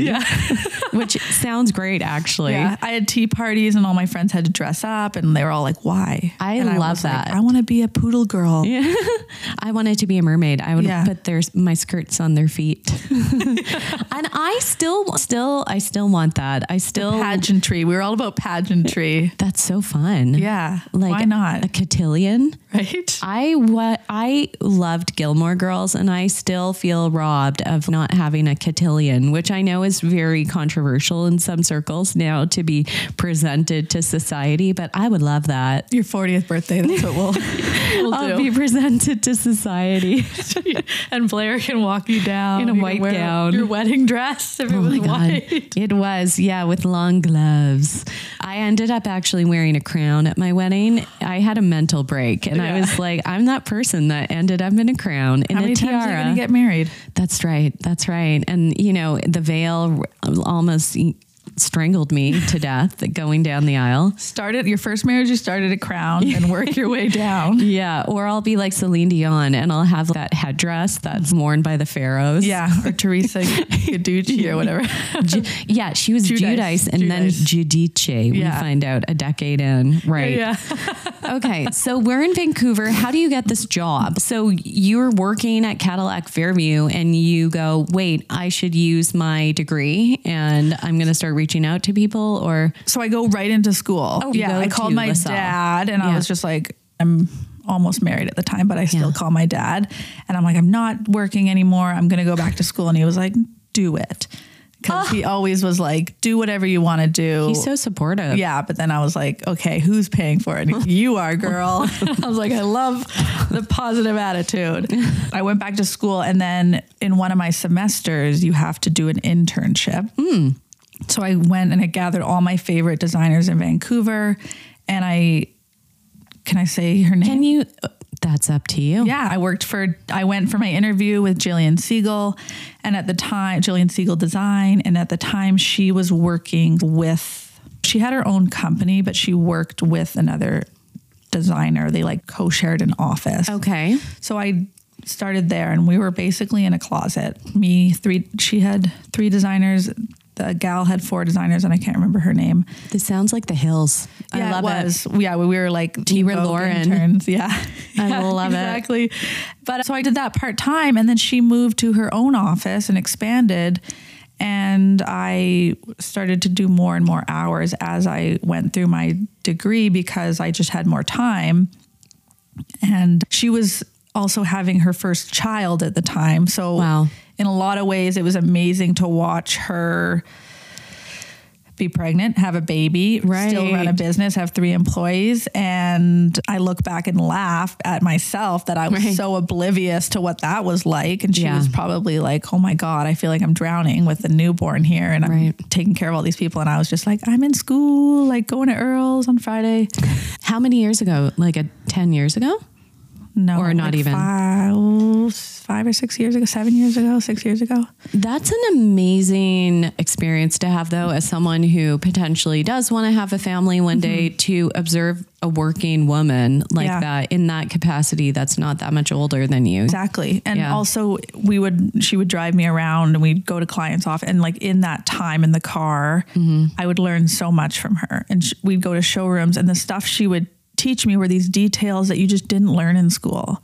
A: which sounds great, actually.
B: Yeah, I had tea parties, and all my friends had to dress up, and they were all like, "Why?"
A: I
B: And
A: love
B: like,
A: that.
B: I want to be a poodle girl.
A: I wanted to be a mermaid. I would
B: Yeah.
A: put their my skirts on their feet, and I still, still, I still want that. I still.
B: Pageantry. We were all about pageantry.
A: that's so fun.
B: Yeah.
A: like
B: why not?
A: a cotillion?
B: right?
A: I what I loved Gilmore Girls, and I still feel robbed of not having a cotillion, which I know is very controversial in some circles now to be presented to society. But I would love that.
B: Your 40th birthday. That's what we'll, we'll
A: I'll
B: do.
A: be presented to society.
B: and Blair can walk you down
A: In a
B: You
A: white gown.
B: Your wedding dress if it oh was white.
A: It was, yeah, with long gloves. I ended up actually wearing a crown at my wedding. I had a mental break and I was like, I'm that person that ended up in a crown, in
B: How
A: a
B: many
A: tiara.
B: times are you going to get married?
A: That's right. That's right. And, you know, the veil almost assim. Strangled me to death going down the aisle.
B: Started your first marriage, you started a crown and work your way down.
A: Yeah. Or I'll be like Celine Dion and I'll have that headdress that's worn by the pharaohs.
B: Yeah, or Teresa Gaducci or whatever.
A: Yeah, she was
B: Judice.
A: Judice and then
B: Judice.
A: Judice. We
B: Yeah.
A: find out a decade in. Right.
B: yeah.
A: okay. So we're in Vancouver. How do you get this job? So you're working at Cadillac Fairview and you go, wait, I should use my degree and I'm going to start reaching out to people or
B: So I go right into school.
A: Oh,
B: yeah, I called my
A: LaSalle.
B: dad and I was just like, I'm almost married at the time, but I still
A: Yeah.
B: call my dad and I'm like, I'm not working anymore. I'm going to go back to school. And he was like, do it. Because he ah. always was like, do whatever you want to do.
A: he's so supportive.
B: Yeah, but then I was like, okay, who's paying for it? You are, girl. I was like, I love the positive attitude. I went back to school, and then in one of my semesters, you have to do an internship. Hmm. So I went and I gathered all my favorite designers in Vancouver, and I can I say her name?
A: Can you? That's up to you.
B: Yeah, I worked for, I went for my interview with Gillian Segal. And at the time, Gillian Segal Design. And at the time, she was working with, she had her own company, but she worked with another designer. They like co shared an office.
A: Okay.
B: So I started there and we were basically in a closet. Me, three, she had three designers. The gal had four designers and I can't remember her name.
A: This sounds like the hills.
B: Yeah,
A: I love
B: it was. Yeah, we were like Teen
A: were Lauren.
B: interns. Yeah,
A: I
B: Yeah,
A: love it.
B: exactly. But uh, so I did that part time, and then she moved to her own office and expanded. And I started to do more and more hours as I went through my degree because I just had more time. And she was also having her first child at the time. So,
A: Wow.
B: In a lot of ways, it was amazing to watch her be pregnant, have a baby, still run a business, have three employees. And I look back and laugh at myself that I was
A: Right.
B: so oblivious to what that was like. And she
A: Yeah.
B: was probably like, oh my God, I feel like I'm drowning with the newborn here and I'm
A: Right.
B: taking care of all these people. And I was just like, I'm in school, like going to Earl's on Friday.
A: How many years ago? Like a 10 years ago?
B: No,
A: Or not
B: like
A: even.
B: five, five or six years ago, seven years ago, six years ago.
A: That's an amazing experience to have, though, as someone who potentially does want to have a family one day to observe a working woman like
B: Yeah.
A: that in that capacity that's not that much older than you.
B: Exactly. And
A: Yeah.
B: also we would she would drive me around and we'd go to clients off and like in that time in the car,
A: Mm-hmm.
B: I would learn so much from her. And sh- we'd go to showrooms and the stuff she would teach me were these details that you just didn't learn in school.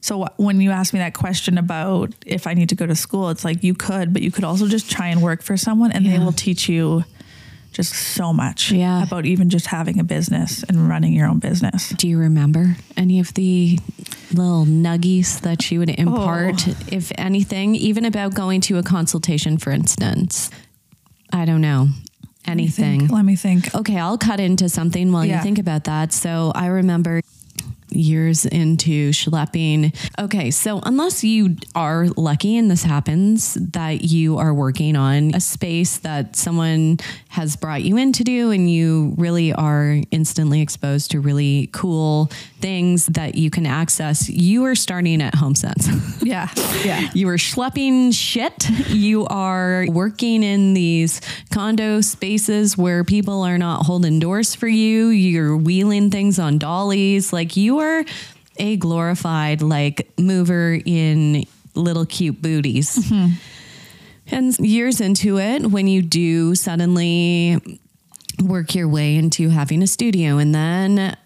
B: So when you ask me that question about if I need to go to school, it's like you could, but you could also just try and work for someone and they will teach you just so much
A: Yeah.
B: about even just having a business and running your own business.
A: Do you remember any of the little nuggies that she would impart, oh. if anything, even about going to a consultation, for instance? I don't know. Anything.
B: Think- let me think.
A: Okay, I'll cut into something while
B: Yeah.
A: you think about that. So I remember years into schlepping. Okay, so unless you are lucky and this happens that you are working on a space that someone has brought you in to do and you really are instantly exposed to really cool things that you can access, you are starting at HomeSense.
B: Yeah. Yeah.
A: You are schlepping shit. You are working in these condo spaces where people are not holding doors for you. You're wheeling things on dollies. Like you a glorified like mover in little cute booties. Mm-hmm. And years into it, when you do suddenly work your way into having a studio and then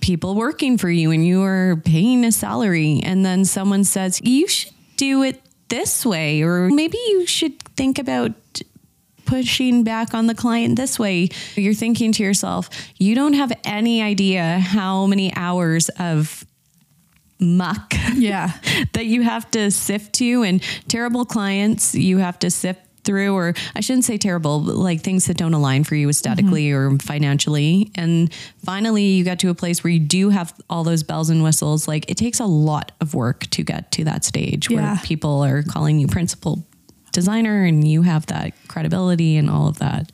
A: people working for you and you are paying a salary and then someone says you should do it this way or maybe you should think about pushing back on the client this way. You're thinking to yourself you don't have any idea how many hours of muck
B: Yeah.
A: that you have to sift to. And terrible clients you have to sift through or I shouldn't say terrible but like things that don't align for you aesthetically mm-hmm. or financially. And finally you get to a place where you do have all those bells and whistles. Like it takes a lot of work to get to that stage
B: Yeah.
A: where people are calling you principal designer and you have that credibility and all of that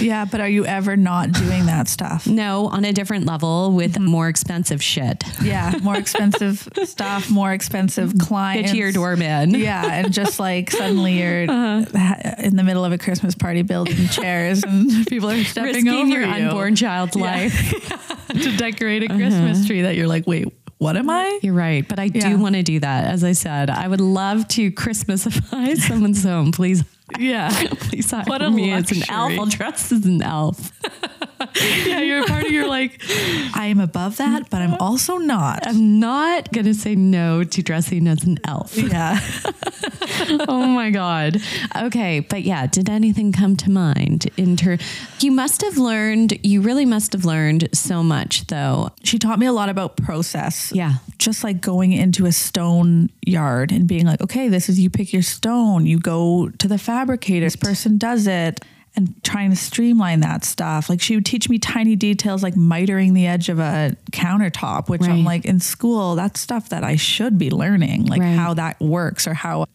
B: Yeah. But are you ever not doing that stuff?
A: no on a different level with
B: Mm-hmm.
A: more expensive shit
B: Yeah. More expensive stuff, more expensive clients.
A: get to your doorman
B: Yeah, and just like suddenly you're ha- in the middle of a Christmas party building chairs and people are stepping
A: risking
B: over
A: your
B: you
A: unborn child's
B: Yeah.
A: life
B: to decorate a Christmas tree that you're like, wait, what am I?
A: You're right, but I
B: Yeah.
A: do want to do that. As I said, I would love to Christmasify someone's home. Please,
B: Yeah.
A: please hire
B: What a
A: me as an elf.
B: luxury.
A: I'll dress as an elf.
B: yeah, you're a part of you're like, I am above that, but I'm also not.
A: I'm not gonna say no to dressing as an elf.
B: Yeah.
A: oh my god. Okay, but yeah, did anything come to mind? In ter- you must have learned. You really must have learned so much, though.
B: She taught me a lot about process.
A: Yeah.
B: Just like going into a stone yard and being like, okay, this is you pick your stone, you go to the fabricator, this person does it, and trying to streamline that stuff. Like she would teach me tiny details like mitering the edge of a countertop, which I'm like in school, that's stuff that I should be learning, like
A: Right.
B: how that works or how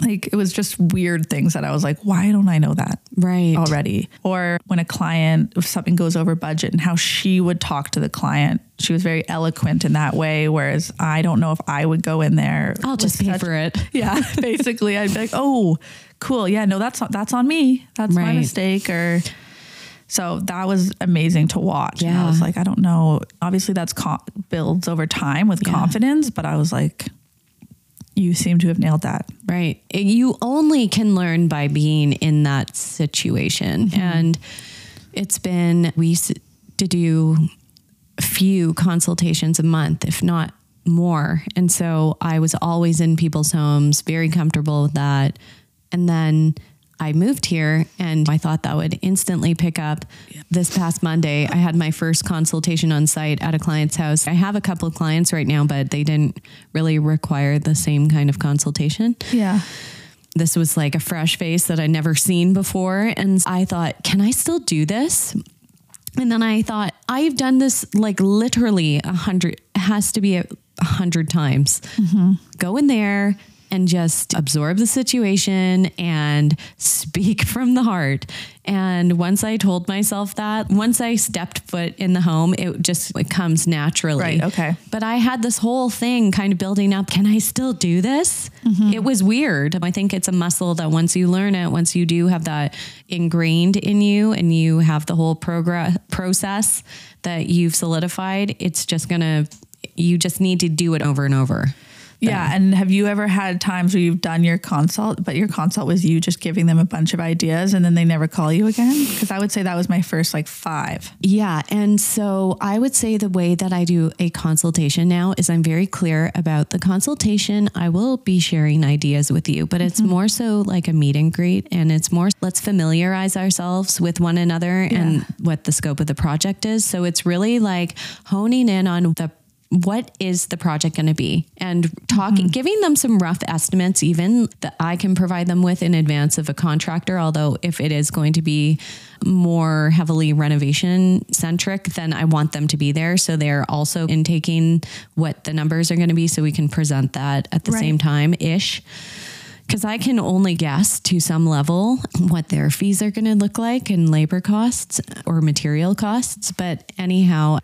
B: like it was just weird things that I was like, why don't I know that?
A: Right.
B: already. Or when a client, if something goes over budget and how she would talk to the client. She was very eloquent in that way. Whereas I don't know if I would go in there.
A: I'll just pay
B: such-
A: for it.
B: Yeah. Basically, I'd be like, oh, cool. Yeah, no, that's, that's on me. That's my mistake. Or so that was amazing to watch. And I was like, I don't know. Obviously, that's co- builds over time with
A: Yeah.
B: confidence. But I was like, you seem to have nailed that.
A: Right. You only can learn by being in that situation. Mm-hmm. And it's been, we used to do a few consultations a month, if not more. And so I was always in people's homes, very comfortable with that. And then I moved here and I thought that would instantly pick up. This past Monday, I had my first consultation on site at a client's house. I have a couple of clients right now, but they didn't really require the same kind of consultation
B: Yeah.
A: this was like a fresh face that I'd never seen before. And I thought, can I still do this? And then I thought, I've done this like literally a hundred, it has to be a, a hundred times. Mm-hmm. Go in there and just absorb the situation and speak from the heart. And once I told myself that, once I stepped foot in the home, it just it comes naturally.
B: Right, okay.
A: But I had this whole thing kind of building up. Can I still do this? Mm-hmm. It was weird. I think it's a muscle that once you learn it, once you do have that ingrained in you and you have the whole progress process that you've solidified, it's just going to, you just need to do it over and over.
B: Yeah. And have you ever had times where you've done your consult, but your consult was you just giving them a bunch of ideas and then they never call you again? Because I would say that was my first like five.
A: Yeah. And so I would say the way that I do a consultation now is I'm very clear about the consultation. I will be sharing ideas with you, but it's mm-hmm. more so like a meet and greet. And it's more, let's familiarize ourselves with one another and what the scope of the project is. So it's really like honing in on the what is the project going to be and talking mm-hmm. giving them some rough estimates even that I can provide them with in advance of a contractor although if it is going to be more heavily renovation centric then I want them to be there so they're also intaking what the numbers are going to be so we can present that at the
B: Right.
A: same time ish because I can only guess to some level what their fees are going to look like and labor costs or material costs. But anyhow,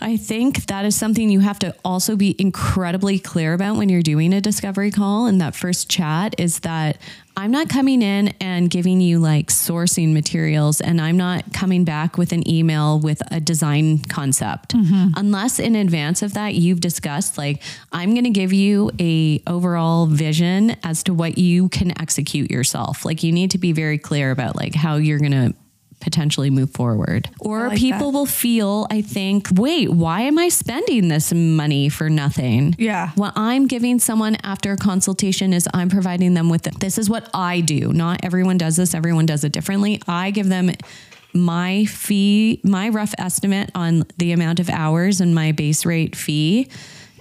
A: I think that is something you have to also be incredibly clear about when you're doing a discovery call in that first chat is that I'm not coming in and giving you like sourcing materials and I'm not coming back with an email with a design concept. Mm-hmm. Unless in advance of that you've discussed like I'm going to give you a overall vision as to what you can execute yourself. Like you need to be very clear about like how you're going to potentially move forward. Or
B: like
A: people
B: that.
A: will feel, I think, wait, why am I spending this money for nothing?
B: Yeah.
A: What I'm giving someone after a consultation is I'm providing them with this is what I do. Not everyone does this, everyone does it differently. I give them my fee, my rough estimate on the amount of hours and my base rate fee.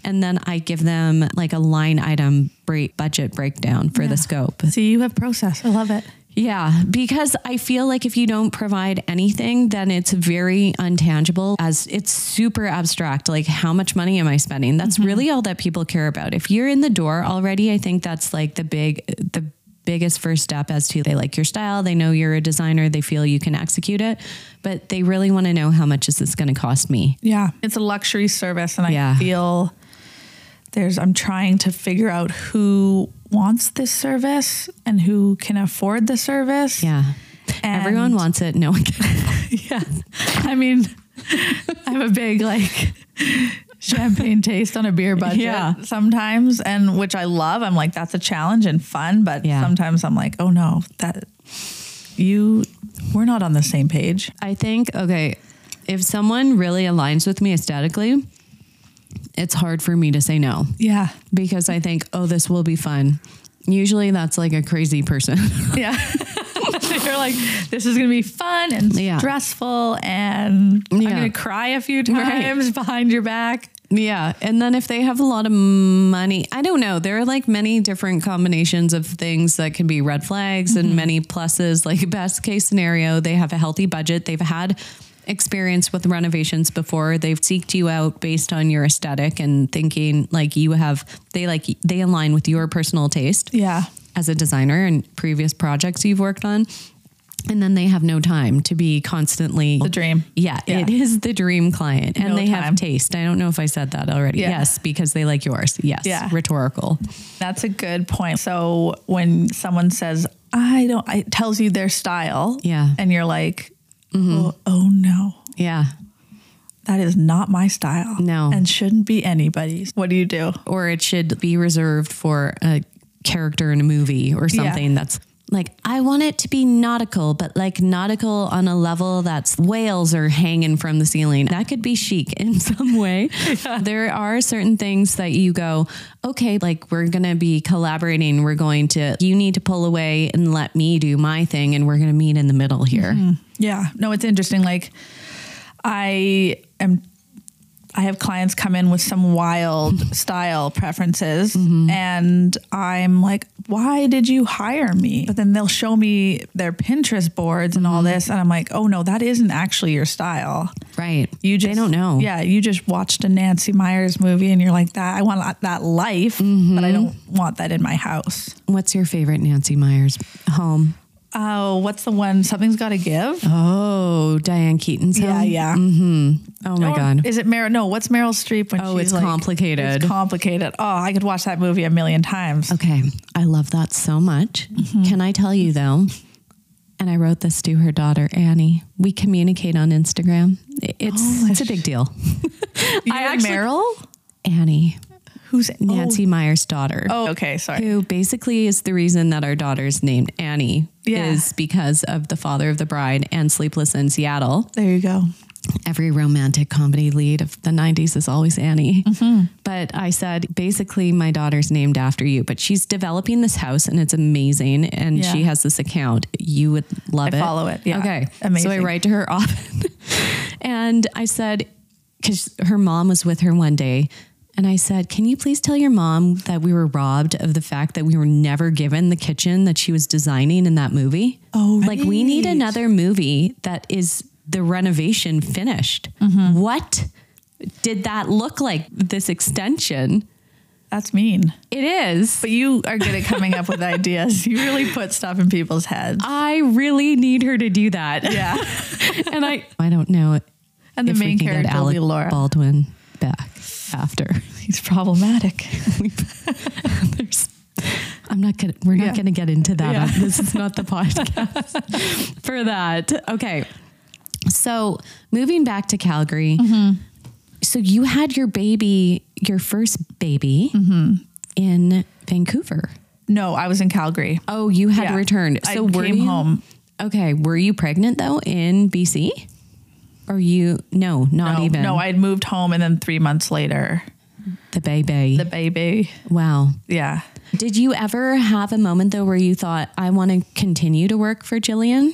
A: And then I give them like a line item break, budget breakdown for the scope.
B: See, you have process. I love it.
A: Yeah, because I feel like if you don't provide anything, then it's very untangible as it's super abstract. Like, how much money am I spending? That's mm-hmm. really all that people care about. If you're in the door already, I think that's like the big, the biggest first step as to they like your style, they know you're a designer, they feel you can execute it, but they really want to know how much is this going to cost me?
B: Yeah. It's a luxury service. And I
A: Yeah.
B: feel there's, I'm trying to figure out who wants this service and who can afford the service.
A: Yeah.
B: And-
A: Everyone wants it. No one can.
B: Yeah. I mean, I have a big like champagne taste on a beer budget
A: Yeah.
B: sometimes and which I love. I'm like that's a challenge and fun, but
A: Yeah.
B: sometimes I'm like, "Oh no, that you we're not on the same page."
A: I think, okay, if someone really aligns with me aesthetically, it's hard for me to say no
B: Yeah.
A: because I think, oh, this will be fun. Usually that's like a crazy person.
B: Yeah. You're like, this is going to be fun and
A: Yeah.
B: stressful, and I'm going to cry a few
A: Right.
B: times behind your back.
A: yeah. And then if they have a lot of money, I don't know. There are like many different combinations of things that can be red flags and mm-hmm. many pluses. Like, best case scenario, they have a healthy budget. They've had experience with renovations before. They've seeked you out based on your aesthetic and thinking like you have, they like, they align with your personal taste.
B: Yeah.
A: as a designer and previous projects you've worked on. And then they have no time to be constantly
B: The dream.
A: Yeah,
B: Yeah.
A: it is the dream client. And
B: No
A: they
B: time.
A: have taste. I don't know if I said that already.
B: Yeah.
A: Yes, because they like yours. Yes.
B: Yeah.
A: Rhetorical.
B: That's a good point. So when someone says, I don't, it tells you their style.
A: Yeah.
B: And you're like, oh, oh no,
A: Yeah.
B: that is not my style.
A: No.
B: And shouldn't be anybody's. What do you do?
A: Or it should be reserved for a character in a movie or something that's like I want it to be nautical, but like nautical on a level that's whales are hanging from the ceiling. That could be chic in some way. There are certain things that you go, okay, like we're gonna be collaborating. We're going to you need to pull away and let me do my thing, and we're gonna meet in the middle here. Mm-hmm.
B: Yeah. No, it's interesting. Like I am I have clients come in with some wild style preferences mm-hmm. and I'm like, why did you hire me? But then they'll show me their Pinterest boards and all mm-hmm. this and I'm like, oh no, that isn't actually your style.
A: Right.
B: You just
A: they don't know.
B: Yeah, you just watched a Nancy Meyers movie and you're like that I want that life, but I mm-hmm. don't want that in my house.
A: What's your favorite Nancy Meyers home?
B: Oh, what's the one? Something's got to give.
A: Oh, Diane Keaton's
B: Yeah,
A: home?
B: yeah. Mm-hmm.
A: Oh my
B: Or
A: God.
B: Is it Meryl? No, what's Meryl Streep when
A: Oh,
B: she's
A: it's
B: like,
A: complicated.
B: It's complicated. Oh, I could watch that movie a million times.
A: Okay, I love that so much. Mm-hmm. Can I tell you though? And I wrote this to her daughter Annie. We communicate on Instagram. It's
B: Oh,
A: it's a big deal.
B: You
A: I actually-
B: Meryl?
A: Annie,
B: Who's
A: Nancy Meyer's daughter.
B: Oh, okay. Sorry.
A: Who basically is the reason that our daughter's named Annie
B: Yeah.
A: is because of the father of the bride and Sleepless in Seattle.
B: There you go.
A: Every romantic comedy lead of the 90s is always Annie.
B: Mm-hmm.
A: But I said, basically, my daughter's named after you, but she's developing this house and it's amazing. And
B: Yeah.
A: she has this account. You would love
B: I
A: it.
B: follow it, yeah.
A: Okay. So I write to her often. and I said, because her mom was with her one day. And I said, Can you please tell your mom that we were robbed of the fact that we were never given the kitchen that she was designing in that movie?
B: Oh,
A: like we need another movie that is the renovation finished.
B: Mm-hmm.
A: What did that look like? This extension?
B: That's mean.
A: It is.
B: But you are good at coming up with ideas. You really put stuff in people's heads.
A: I really need her to do that.
B: Yeah.
A: and I, I don't know.
B: And the main character will
A: Alec
B: be Laura.
A: Baldwin back after.
B: He's problematic.
A: There's, I'm not gonna. We're not
B: Yeah.
A: gonna get into that.
B: Yeah.
A: This is not the podcast for that. Okay. So moving back to Calgary.
B: Mm-hmm.
A: So you had your baby, your first baby,
B: Mm-hmm.
A: in Vancouver.
B: No, I was in Calgary.
A: Oh, you had
B: Yeah.
A: returned. So were
B: came
A: you-
B: home.
A: Okay, were you pregnant though in BC? Or you? No, not
B: No,
A: even.
B: no, I had moved home, and then three months later,
A: the baby.
B: the baby.
A: wow.
B: Yeah.
A: Did you ever have a moment though where you thought, I want to continue to work for Gillian?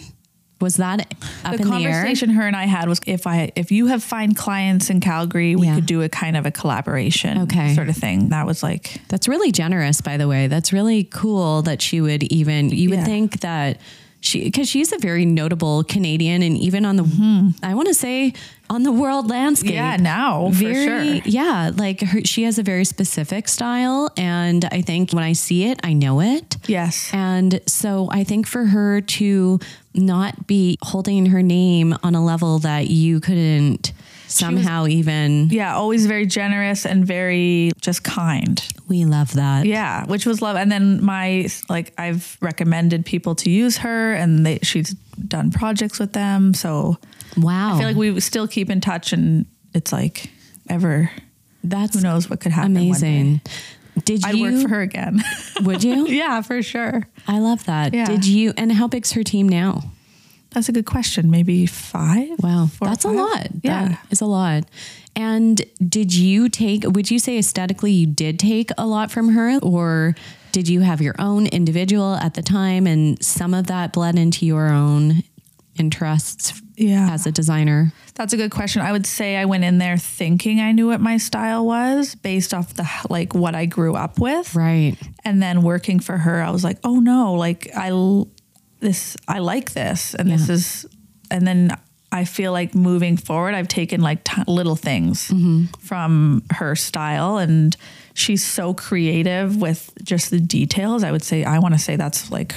A: Was that up
B: the
A: in the air?
B: conversation her and I had was if I if you have fine clients in Calgary, we
A: Yeah.
B: could do a kind of a collaboration
A: Okay.
B: sort of thing. That was like
A: That's really generous, by the way. That's really cool that she would even, you would
B: Yeah.
A: think that she, because she's a very notable Canadian and even on the, I want to say on the world landscape.
B: Mm-hmm. Yeah, now, for
A: very,
B: sure.
A: Yeah. Like her, she has a very specific style. And I think when I see it, I know it.
B: yes.
A: And so I think for her to not be holding her name on a level that you couldn't somehow even,
B: Yeah, always very generous and very just kind.
A: we love that.
B: Yeah, which was love. And then my like I've recommended people to use her, and they, she's done projects with them. So
A: Wow.
B: I feel like we still keep in touch, and it's like ever
A: That's
B: who knows what could happen.
A: amazing. Did
B: I'd
A: you
B: work for her again.
A: Would you?
B: yeah, for sure.
A: I love that.
B: Yeah.
A: Did you? And how big's her team now?
B: That's a good question. Maybe five.
A: Wow,
B: Four or
A: that's a lot.
B: Yeah.
A: that is a lot. And did you take? Would you say aesthetically you did take a lot from her, or did you have your own individual at the time, and some of that bled into your own interests
B: Yeah.
A: as a designer?
B: That's a good question. I would say I went in there thinking I knew what my style was based off the like what I grew up with.
A: Right.
B: And then working for her, I was like, "Oh no, like I l- this I like this and this is and then I feel like moving forward, I've taken like t- little things
A: Mm-hmm.
B: from her style and she's so creative with just the details. I would say I want to say that's like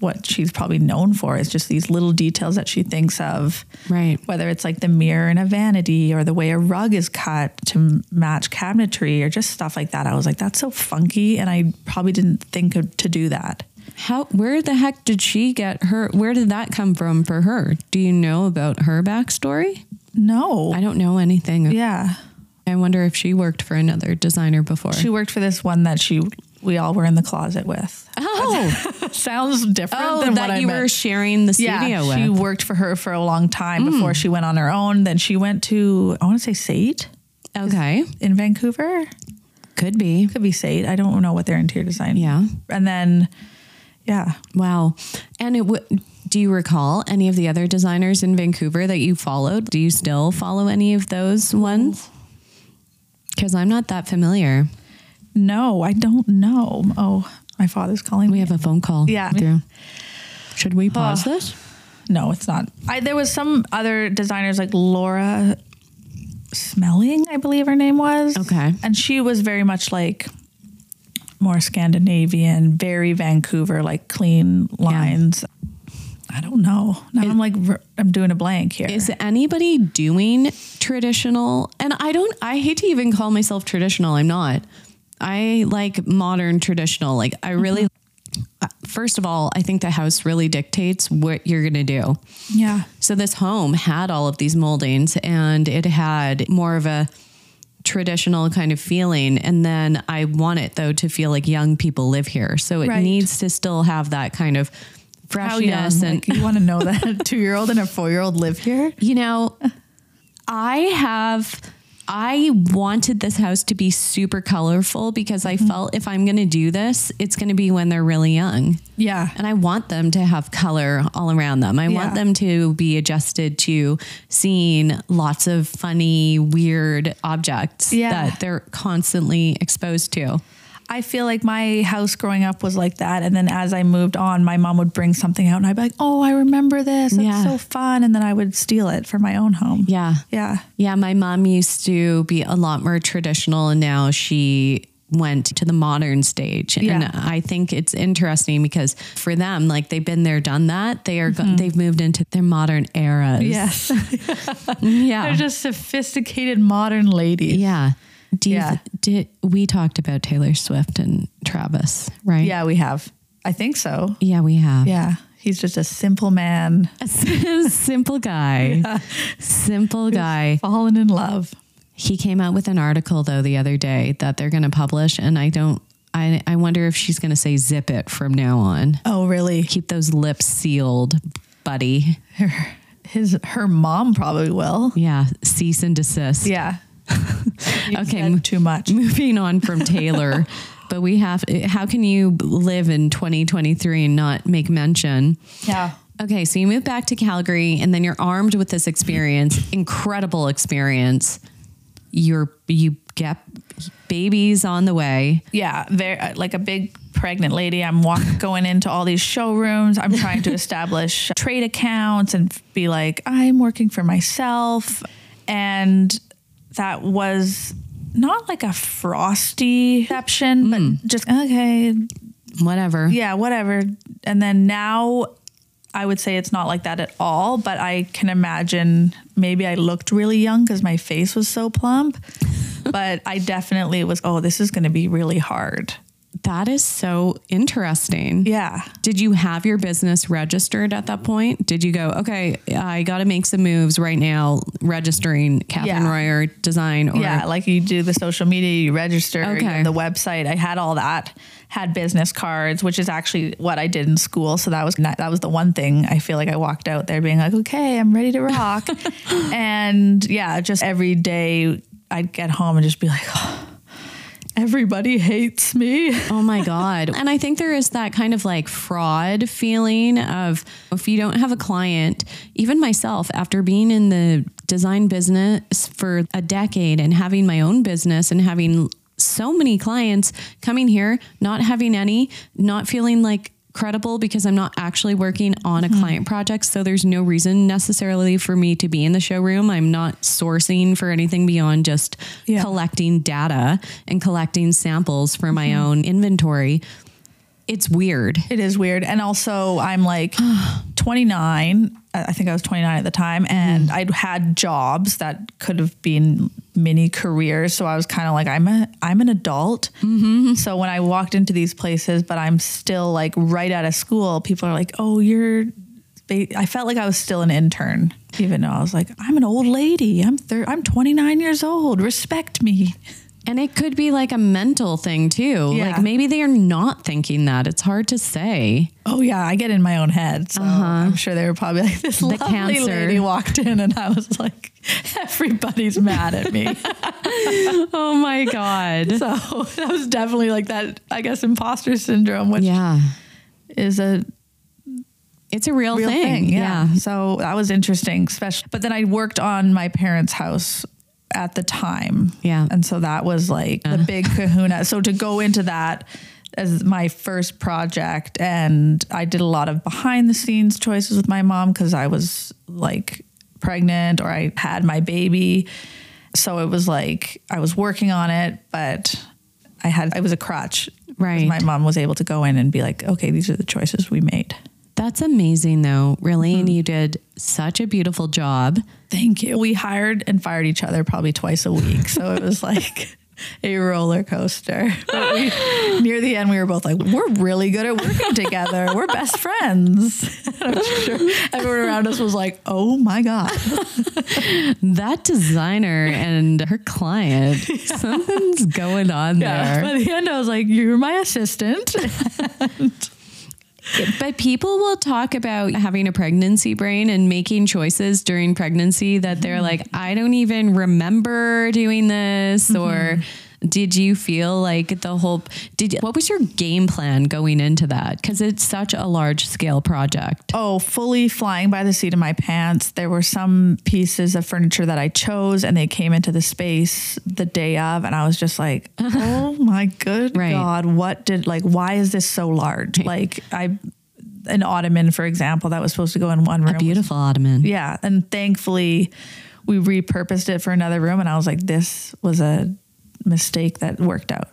B: what she's probably known for is just these little details that she thinks of
A: Right.
B: whether it's like the mirror in a vanity or the way a rug is cut to match cabinetry or just stuff like that. I was like, that's so funky. And I probably didn't think of, to do that.
A: How? Where the heck did she get her? Where did that come from for her? Do you know about her backstory?
B: No.
A: I don't know anything.
B: yeah.
A: I wonder if she worked for another designer before.
B: She worked for this one that she, we all were in the closet with.
A: oh,
B: Sounds different
A: oh,
B: than
A: that
B: what I
A: you
B: meant.
A: were sharing the studio
B: yeah,
A: with.
B: she worked for her for a long time hmm. before she went on her own. Then she went to, I want to say Sate
A: okay,
B: in Vancouver.
A: could be.
B: Could be Sate. I don't know what their interior design.
A: Yeah.
B: And then, yeah,
A: Wow. And it w- do you recall any of the other designers in Vancouver that you followed? Do you still follow any of those ones? Because I'm not that familiar.
B: No, I don't know. Oh, my father's calling
A: We
B: me.
A: have a phone call.
B: Yeah.
A: through. Should we pause
B: Oh.
A: this?
B: No, it's not. I there was some other designers like Laura Smelling, I believe her name was.
A: Okay.
B: And she was very much like more Scandinavian, very Vancouver, like clean lines. I don't know. Now I'm like I'm doing a blank here.
A: Is anybody doing traditional? And I don't, I hate to even call myself traditional. I'm not. I like modern traditional. Like, I really, uh, first of all, I think the house really dictates what you're going to do.
B: yeah.
A: So this home had all of these moldings and it had more of a traditional kind of feeling. And then I want it though to feel like young people live here. So it
B: Right.
A: needs to still have that kind of freshness and
B: Like, you want to know that a two year old and a four year old live here?
A: you know, I have I wanted this house to be super colorful because I mm-hmm. felt if I'm going to do this, it's going to be when they're really young.
B: Yeah.
A: And I want them to have color all around them. I
B: Yeah.
A: want them to be adjusted to seeing lots of funny, weird objects
B: Yeah.
A: that they're constantly exposed to.
B: I feel like my house growing up was like that. And then as I moved on, my mom would bring something out and I'd be like, oh, I remember this. It's
A: Yeah.
B: so fun. And then I would steal it for my own home.
A: Yeah.
B: Yeah.
A: Yeah. My mom used to be a lot more traditional and now she went to the modern stage. And
B: Yeah.
A: I think it's interesting because for them, like they've been there, done that. They are, go- mm-hmm. they've moved into their modern eras.
B: Yes.
A: Yeah.
B: They're just sophisticated modern ladies.
A: Yeah. Do you,
B: Yeah.
A: did we talked about Taylor Swift and Travis, right?
B: Yeah, we have. I think so.
A: Yeah, we have.
B: Yeah. He's just a simple man
A: A simple guy. Simple guy.
B: fallen in love.
A: He came out with an article though the other day that they're going to publish and I don't I I wonder if she's going to say zip it from now on.
B: Oh, really?
A: Keep those lips sealed, buddy.
B: Her, his her mom probably will.
A: Yeah, cease and desist.
B: Yeah.
A: Okay,
B: too much.
A: moving on from Taylor, but we have how can you live in 2023 and not make mention?
B: Yeah.
A: Okay, so you move back to Calgary and then you're armed with this experience, incredible experience. You're you get babies on the way.
B: Yeah, very uh, like a big pregnant lady. I'm walk, going into all these showrooms. I'm trying to establish trade accounts and be like, I'm working for myself. And that was not like a frosty exception, but mm. just okay,
A: Whatever.
B: yeah, whatever. And then now I would say it's not like that at all, but I can imagine maybe I looked really young because my face was so plump. but I definitely was, oh, this is going to be really hard.
A: That is so interesting.
B: Yeah.
A: Did you have your business registered at that point? Did you go, okay, I got to make some moves right now, registering Cathryn
B: Yeah.
A: Royer design? Or,
B: yeah, like you do the social media, you register,
A: Okay.
B: the website. I had all that. Had business cards, which is actually what I did in school. So that was not, that was the one thing I feel like I walked out there being like, okay, I'm ready to rock. and yeah, just every day I'd get home and just be like, oh, everybody hates me.
A: Oh my God. And I think there is that kind of like fraud feeling of if you don't have a client, even myself, after being in the design business for a decade and having my own business and having so many clients coming here, not having any, not feeling like credible because I'm not actually working on a hmm. client project. So there's no reason necessarily for me to be in the showroom. I'm not sourcing for anything beyond just
B: Yeah.
A: collecting data and collecting samples for my mm-hmm. own inventory. It's weird.
B: It is weird. And also, I'm like 29. I I think I was 29 at the time, and hmm. I'd had jobs that could have been mini careers. So I was kind of like, I'm a, I'm an adult. Mm-hmm. So when I walked into these places, but I'm still like right out of school, people are like, oh, you're. I felt like I was still an intern, even though I was like, I'm an old lady. I'm thir- I'm 29 years old. Respect me.
A: And it could be like a mental thing too.
B: Yeah.
A: Like maybe they are not thinking that. It's hard to say.
B: Oh yeah, I get in my own head. So uh-huh. I'm sure they were probably like this lovely
A: cancer.
B: lady walked in and I was like, everybody's mad at me.
A: Oh my God.
B: so that was definitely like that, I guess, imposter syndrome, which
A: yeah.
B: is a
A: It's a real,
B: real
A: thing.
B: thing.
A: Yeah.
B: yeah. So that was interesting, especially. But then I worked on my parents' house at the time.
A: Yeah.
B: And so that was like the big kahuna. So to go into that as my first project, and I did a lot of behind the scenes choices with my mom because I was like pregnant or I had my baby. So it was like I was working on it, but I had, it was a crutch.
A: Right.
B: My mom was able to go in and be like, okay, these are the choices we made.
A: That's amazing though, really. And mm-hmm. you did such a beautiful job.
B: Thank you. We hired and fired each other probably twice a week. So it was like a roller coaster. But we, near the end, we were both like, we're really good at working together. We're best friends. I'm sure everyone around us was like, oh my God.
A: That designer and her client, something's going on
B: Yeah.
A: there.
B: By the end, I was like, you're my assistant.
A: But people will talk about having a pregnancy brain and making choices during pregnancy that they're mm-hmm. like, I don't even remember doing this or mm-hmm. Did you feel like the whole did what was your game plan going into that because it's such a large scale project
B: Oh, fully flying by the seat of my pants. There were some pieces of furniture that I chose and they came into the space the day of. And I was just like, oh my good
A: Right.
B: God, what did, like, why is this so large? Like, I, an ottoman, for example, that was supposed to go in one room.
A: a beautiful ottoman
B: Yeah. And thankfully, we repurposed it for another room. And I was like, this was a mistake that worked out.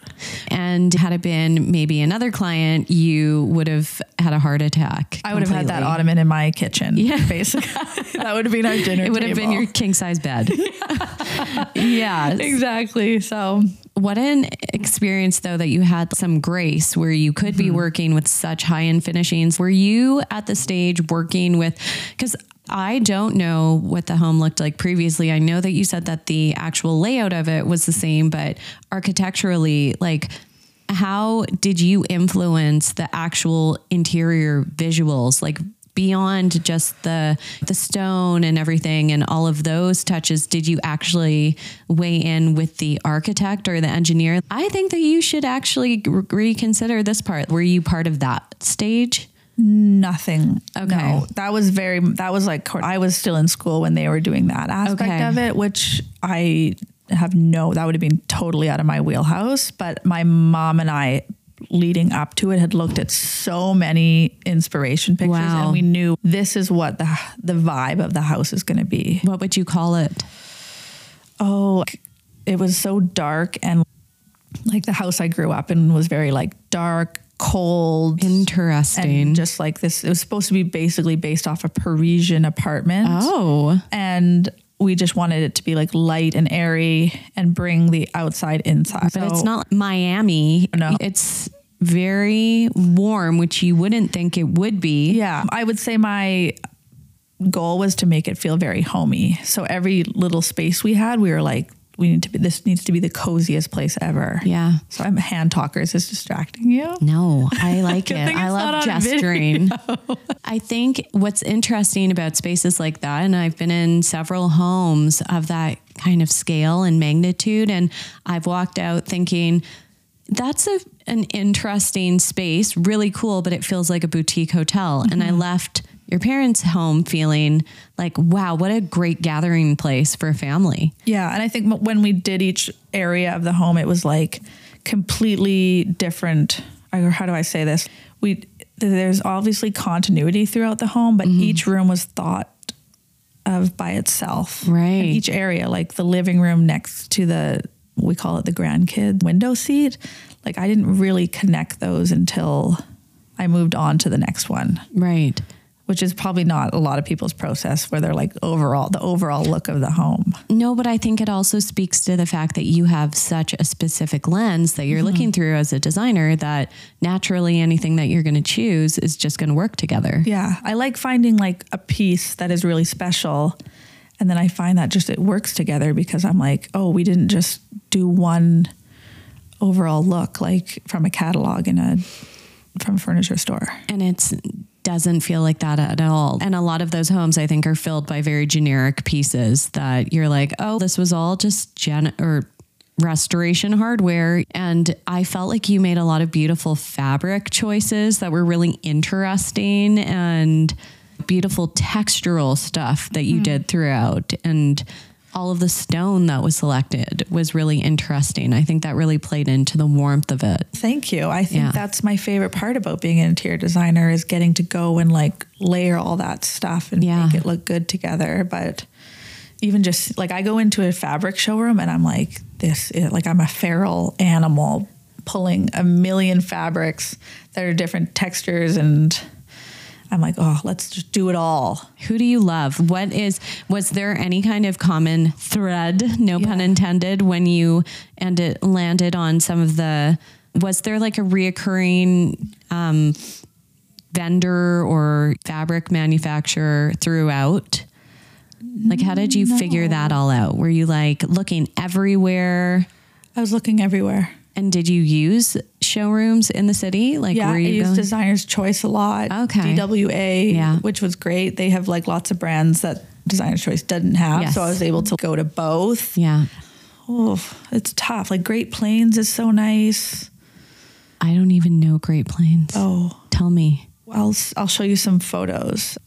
A: and had it been maybe another client you would have had a heart attack
B: I would have had that ottoman in my kitchen.
A: Yeah.
B: Basically, that would have been our dinner.
A: it would have been your king size bed yeah
B: exactly. So
A: What an experience, though, that you had some grace where you could be mm-hmm. working with such high end finishings. Were you at the stage working with, because I don't know what the home looked like previously. I know that you said that the actual layout of it was the same, but architecturally, like, how did you influence the actual interior visuals? Like, beyond just the the stone and everything and all of those touches did you actually weigh in with the architect or the engineer i think that you should actually re- reconsider this part were you part of that stage
B: nothing.
A: Okay.
B: No, that was very, that was like, I was still in school when they were doing that aspect
A: Okay.
B: of it, which I have no, that would have been totally out of my wheelhouse. But my mom and I, leading up to it, had looked at so many inspiration pictures
A: Wow.
B: and we knew this is what the, the vibe of the house is going to be.
A: what would you call it
B: Oh, it was so dark and like the house I grew up in was very like dark, cold,
A: interesting
B: and just like this. It was supposed to be basically based off a Parisian apartment.
A: oh
B: And we just wanted it to be like light and airy and bring the outside inside.
A: but it's not miami
B: No.
A: it's very warm which you wouldn't think it would be
B: Yeah. I would say my goal was to make it feel very homey. So every little space we had, we were like, we need to be, this needs to be the coziest place ever.
A: yeah
B: So I'm hand talkers is distracting you.
A: No, I like it. I love gesturing. I think what's interesting about spaces like that, and I've been in several homes of that kind of scale and magnitude, and I've walked out thinking, that's a an interesting space, really cool, but it feels like a boutique hotel. And I mm-hmm. left your parents' home feeling like, wow, what a great gathering place for a family.
B: Yeah, and I think when we did each area of the home, it was like completely different. Or how do I say this? We there's obviously continuity throughout the home, but mm-hmm. each room was thought of by itself.
A: Right.
B: Each area, like the living room next to the we call it the grandkid window seat. Like I didn't really connect those until I moved on to the next one,
A: Right.
B: Which is probably not a lot of people's process where they're like overall the overall look of the home.
A: No, but I think it also speaks to the fact that you have such a specific lens that you're mm-hmm. looking through as a designer that naturally anything that you're going to choose is just going to work together.
B: Yeah, I like finding like a piece that is really special. And then I find that just it works together because I'm like, oh, we didn't just do one overall look like from a catalog in a from a furniture store.
A: And it's doesn't feel like that at all. And a lot of those homes I think are filled by very generic pieces that you're like, "Oh, this was all just gen or restoration hardware." And I felt like you made a lot of beautiful fabric choices that were really interesting and beautiful textural stuff that you mm-hmm. did throughout and all of the stone that was selected was really interesting. I think that really played into the warmth of it.
B: Thank you. I think
A: Yeah.
B: that's my favorite part about being an interior designer is getting to go and like layer all that stuff and
A: Yeah.
B: make it look good together. But even just like I go into a fabric showroom and I'm like, this is like I'm a feral animal pulling a million fabrics that are different textures and I'm like, oh, let's just do it all.
A: Who do you love? What is was there any kind of common thread, no pun intended, when you and it landed on some of the was there like a reoccurring um, vendor or fabric manufacturer throughout? Like how did you figure that all out? Were you like looking everywhere?
B: I was looking everywhere.
A: And did you use showrooms in the city? Like
B: Yeah,
A: were
B: I
A: you
B: used
A: going?
B: Designer's Choice a lot.
A: Okay.
B: DWA,
A: Yeah.
B: which was great. They have like lots of brands that Designer's Choice didn't have.
A: Yes.
B: So I was able to go to both.
A: yeah.
B: Oh, it's tough. Like Great Plains is so nice.
A: I don't even know Great Plains.
B: Oh,
A: Tell me.
B: I'll, I'll show you some photos.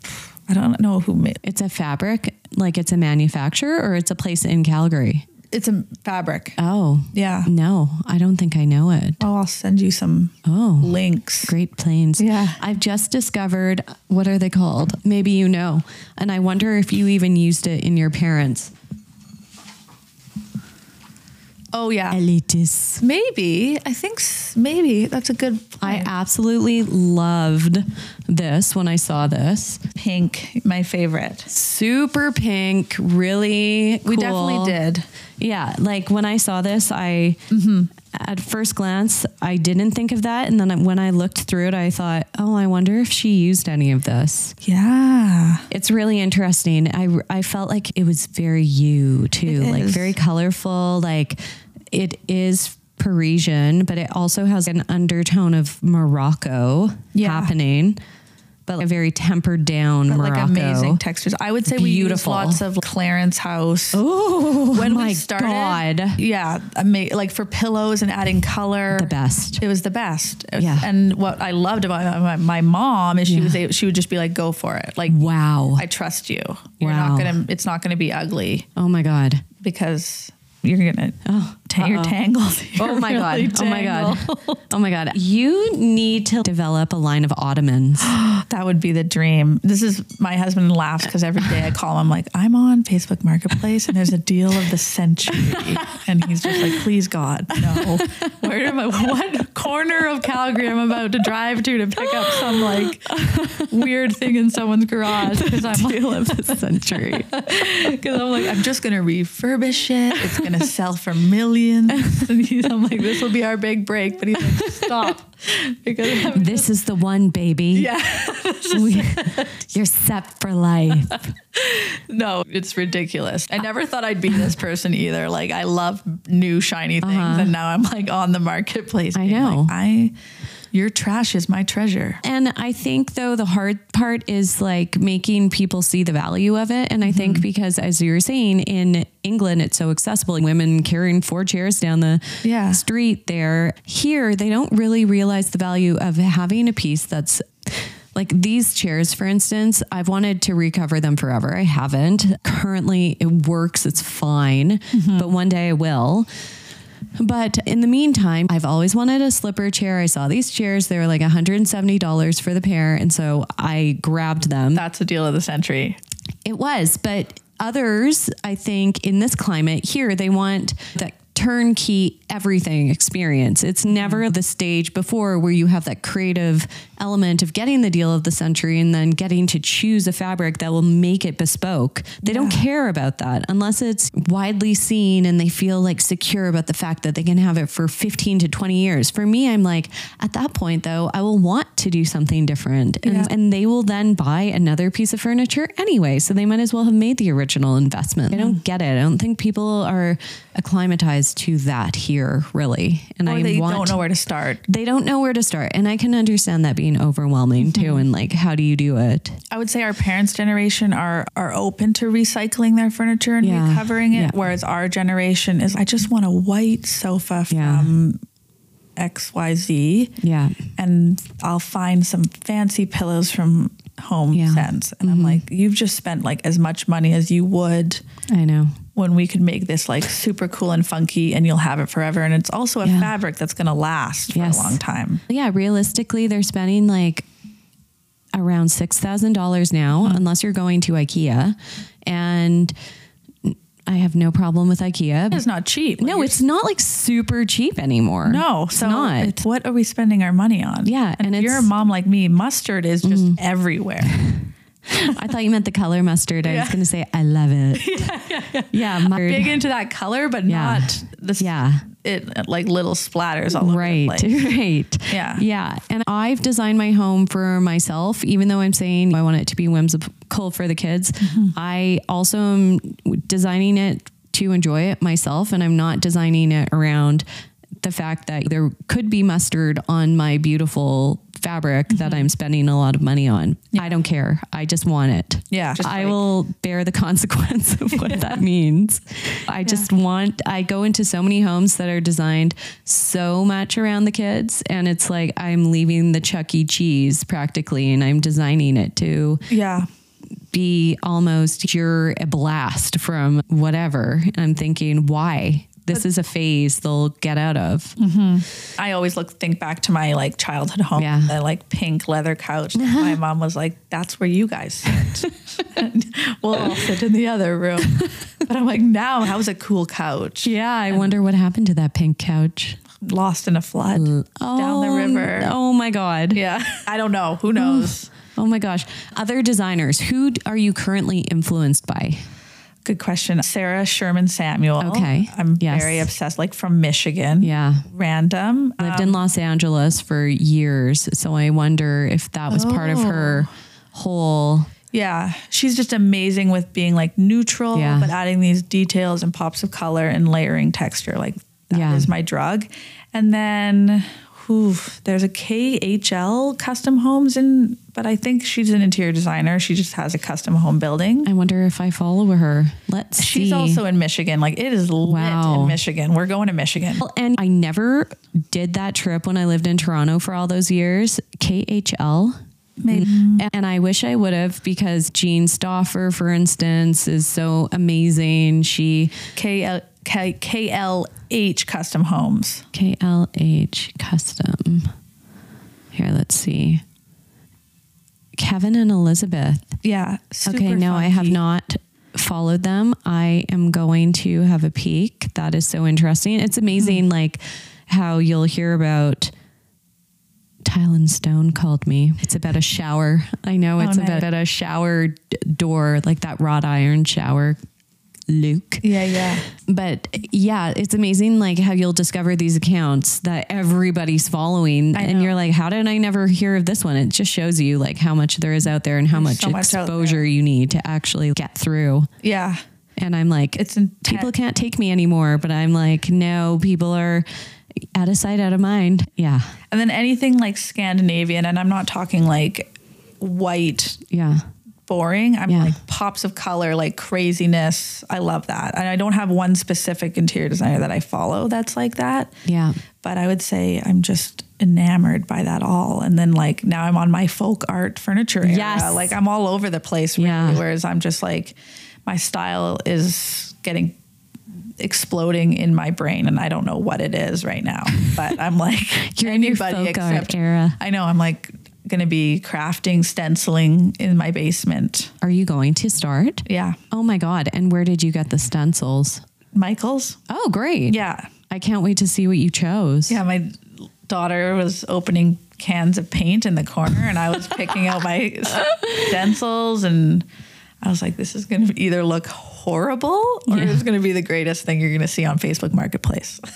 B: I don't know who made
A: It's a fabric, like it's a manufacturer or it's a place in Calgary.
B: It's a fabric.
A: Oh,
B: Yeah.
A: no, I don't think I know it.
B: Oh, I'll send you some
A: Oh,
B: links.
A: Great Plains.
B: Yeah.
A: I've just discovered what are they called? Maybe you know. And I wonder if you even used it in your parents.
B: Oh yeah.
A: Elitis.
B: Maybe. I think maybe that's a good
A: I absolutely loved this when I saw this.
B: pink, my favorite.
A: Super pink, really Cool.
B: We definitely did.
A: Yeah, like when I saw this, I
B: Mm-hmm.
A: at first glance I didn't think of that, and then when I looked through it, I thought, oh, I wonder if she used any of this.
B: Yeah.
A: It's really interesting. I I felt like it was very you too,
B: It
A: like
B: is.
A: very colorful. Like it is Parisian, but it also has an undertone of Morocco
B: Yeah.
A: happening, but like a very tempered down
B: But
A: Morocco.
B: like amazing textures. I would say we use
A: Beautiful.
B: lots of Clarence House.
A: Oh
B: when
A: my
B: we started,
A: god,
B: yeah, ama- like for pillows and adding color,
A: the best.
B: It was the best. It was-
A: Yeah.
B: And what I loved about my, my mom is she
A: Yeah.
B: was able, she would just be like, "Go for it! Like
A: Wow.
B: I trust you. You're
A: Wow.
B: not gonna. It's not gonna be ugly
A: oh my god.
B: because you're gonna.
A: Oh,
B: ta- you're
A: uh-oh.
B: tangled.
A: Oh my
B: really
A: god. Oh my god. Oh my god. You need to develop a line of ottomans.
B: That would be the dream. This is my husband laughs because every day I call him. Like, I'm on Facebook Marketplace and there's a deal of the century, and he's just like, please God, no. Where am I? What corner of Calgary am I'm about to drive to to pick up some like weird thing in someone's garage? Because I'm like,
A: Deal of the century.
B: because I'm like, I'm just gonna refurbish it. It's gonna sell for millions. And he's, I'm like, this will be our big break. But he's like, stop, because I'm
A: This is the one, baby.
B: yeah.
A: We- you're set for life.
B: No, it's ridiculous. I never thought I'd be this person either. Like I love new shiny things, and now I'm like on the marketplace.
A: Uh-huh. I know.
B: like, I, your trash is my treasure.
A: And I think though the hard part is like making people see the value of it. And I think
B: Mm-hmm.
A: because as you were saying in England, it's so accessible. Women carrying four chairs down the
B: Yeah.
A: street there. Here, they don't really realize the value of having a piece that's like these chairs, for instance, I've wanted to recover them forever. I haven't. Currently, it works, it's fine,
B: Mm-hmm.
A: but one day I will. But in the meantime, I've always wanted a slipper chair. I saw these chairs, they were like $170 for the pair. And so I grabbed them.
B: That's a deal of the century.
A: It was, but others, I think, in this climate here, they want that turnkey everything experience. It's never mm. the stage before where you have that creative element of getting the deal of the century and then getting to choose a fabric that will make it bespoke. They don't care about that unless it's widely seen and they feel like secure about the fact that they can have it for 15 to 20 years. For me, I'm like, at that point though, I will want to do something different. And,
B: Yeah.
A: and they will then buy another piece of furniture anyway. So they might as well have made the original investment. I don't get it. I don't think people are acclimatized to that here, really. And
B: Or
A: I
B: they
A: want
B: don't know where to start.
A: they don't know where to start. And I can understand that being overwhelming
B: Mm-hmm.
A: too. And like, how do you do it?
B: I would say our parents' generation are are open to recycling their furniture and
A: Yeah.
B: recovering it,
A: Yeah.
B: whereas our generation is I just want a white sofa
A: Yeah.
B: from XYZ.
A: Yeah.
B: and I'll find some fancy pillows from Home
A: Yeah. Mm-hmm.
B: Sense. And I'm like, you've just spent like as much money as you would
A: I know.
B: When we could make this like super cool and funky and you'll have it forever. And it's also a
A: Yeah.
B: fabric that's going to last for
A: Yes.
B: a long time.
A: Yeah. Realistically, they're spending like around $6,000 now,
B: Mm-hmm.
A: unless you're going to IKEA. And I have no problem with IKEA.
B: It's not cheap.
A: no, it's not like super cheap anymore.
B: No,
A: it's
B: so
A: not.
B: it's- what are we spending our money on?
A: Yeah,
B: and,
A: and
B: if you're a
A: Mm.
B: mom like me, mustard is just everywhere.
A: I thought you meant the color mustard. I was going to say I love it. yeah, mustard.
B: Big into that color, but
A: Yeah.
B: not the
A: Yeah.
B: it like little splatters all over
A: right
B: the place.
A: right
B: Yeah.
A: yeah and i've designed my home for myself even though i'm saying i want it to be whimsical for the kids
B: Mm-hmm.
A: i also am designing it to enjoy it myself and i'm not designing it around the fact that there could be mustard on my beautiful fabric
B: Mm-hmm.
A: that i'm spending a lot of money on i don't care i just want it
B: Yeah, just
A: I
B: like-
A: will bear the consequence of what that means. I just want, I go into so many homes that are designed so much around the kids, and it's like I'm leaving the Chuck E. Cheese practically, and I'm designing it to
B: Yeah.
A: be almost you're a blast from whatever. And I'm thinking, why? This is a phase they'll get out of. Mm-hmm.
B: I always look think back to my like childhood home,
A: Yeah.
B: the like pink leather couch. that my mom was like, "That's where you guys sit. And we'll all sit in the other room." But I'm like, now that was a cool couch.
A: Yeah, I wonder what happened to that pink couch.
B: Lost in a flood down the
A: Oh,
B: river.
A: Oh my God.
B: Yeah, I don't know. Who knows?
A: Oh my gosh. Other designers, who are you currently influenced by?
B: Good question. Sarah Sherman Samuel.
A: Okay.
B: I'm
A: Yes.
B: very obsessed. Like from Michigan.
A: Yeah.
B: Random.
A: Lived um, in Los Angeles for years. So I wonder if that was part of her oh. whole.
B: Yeah, she's just amazing with being like neutral,
A: Yeah.
B: but adding these details and pops of color and layering texture. Like that
A: Yeah.
B: my drug. And then, there's a KHL Custom Homes in, but I think she's an interior designer. She just has a custom home building.
A: I wonder if I follow her. Let's see.
B: She's
A: see.
B: also in Michigan. Like it is lit
A: Wow.
B: in Michigan. We're going to Michigan.
A: Well, and I never did that trip when I lived in Toronto for all those years. KHL.
B: Maybe. Mm.
A: And I wish I would have because Jean Stoffer, for instance, is so amazing. She
B: KL, K, KLH Custom Homes.
A: KLH custom. Here, let's see. Kevin and Elizabeth.
B: Yeah.
A: okay, no, I have not followed them. I am going to have a peek. That is so interesting. It's amazing, hmm. like how you'll hear about. Tile and Stone called me. It's about a shower. I know it's
B: nice.
A: about a shower door, like that wrought iron shower, Luke
B: Yeah, yeah.
A: but yeah, it's amazing like how you'll discover these accounts that everybody's following and you're like, how did I never hear of this one? It just shows you like how much there is out there and how
B: There's
A: much
B: so
A: exposure you need to actually get through.
B: Yeah.
A: And I'm like,
B: It's intense.
A: people can't take me anymore, but I'm like, no, people are out of sight, out of mind. Yeah.
B: And then anything like Scandinavian, and I'm not talking like white
A: Yeah.
B: Boring. I'm
A: Yeah.
B: like pops of color, like craziness. I love that. And I don't have one specific interior designer that I follow that's like that.
A: Yeah.
B: But I would say I'm just enamored by that all. And then like now I'm on my folk art furniture era.
A: Yes.
B: Like I'm all over the place really.
A: Yeah.
B: Whereas I'm just like my style is getting exploding in my brain and I don't know what it is right now. But I'm like
A: You're
B: anybody
A: folk art
B: except
A: era.
B: I know I'm like gonna be crafting, stenciling in my basement.
A: Are you going to start?
B: Yeah.
A: Oh my God. And where did you get the stencils?
B: Michael's.
A: Oh, great.
B: Yeah.
A: I can't wait to see what you chose.
B: Yeah. My daughter was opening cans of paint in the corner and I was picking out my stencils and I was like, this is going to either look horrible or
A: Yeah.
B: it's going to be the greatest thing you're going to see on Facebook Marketplace.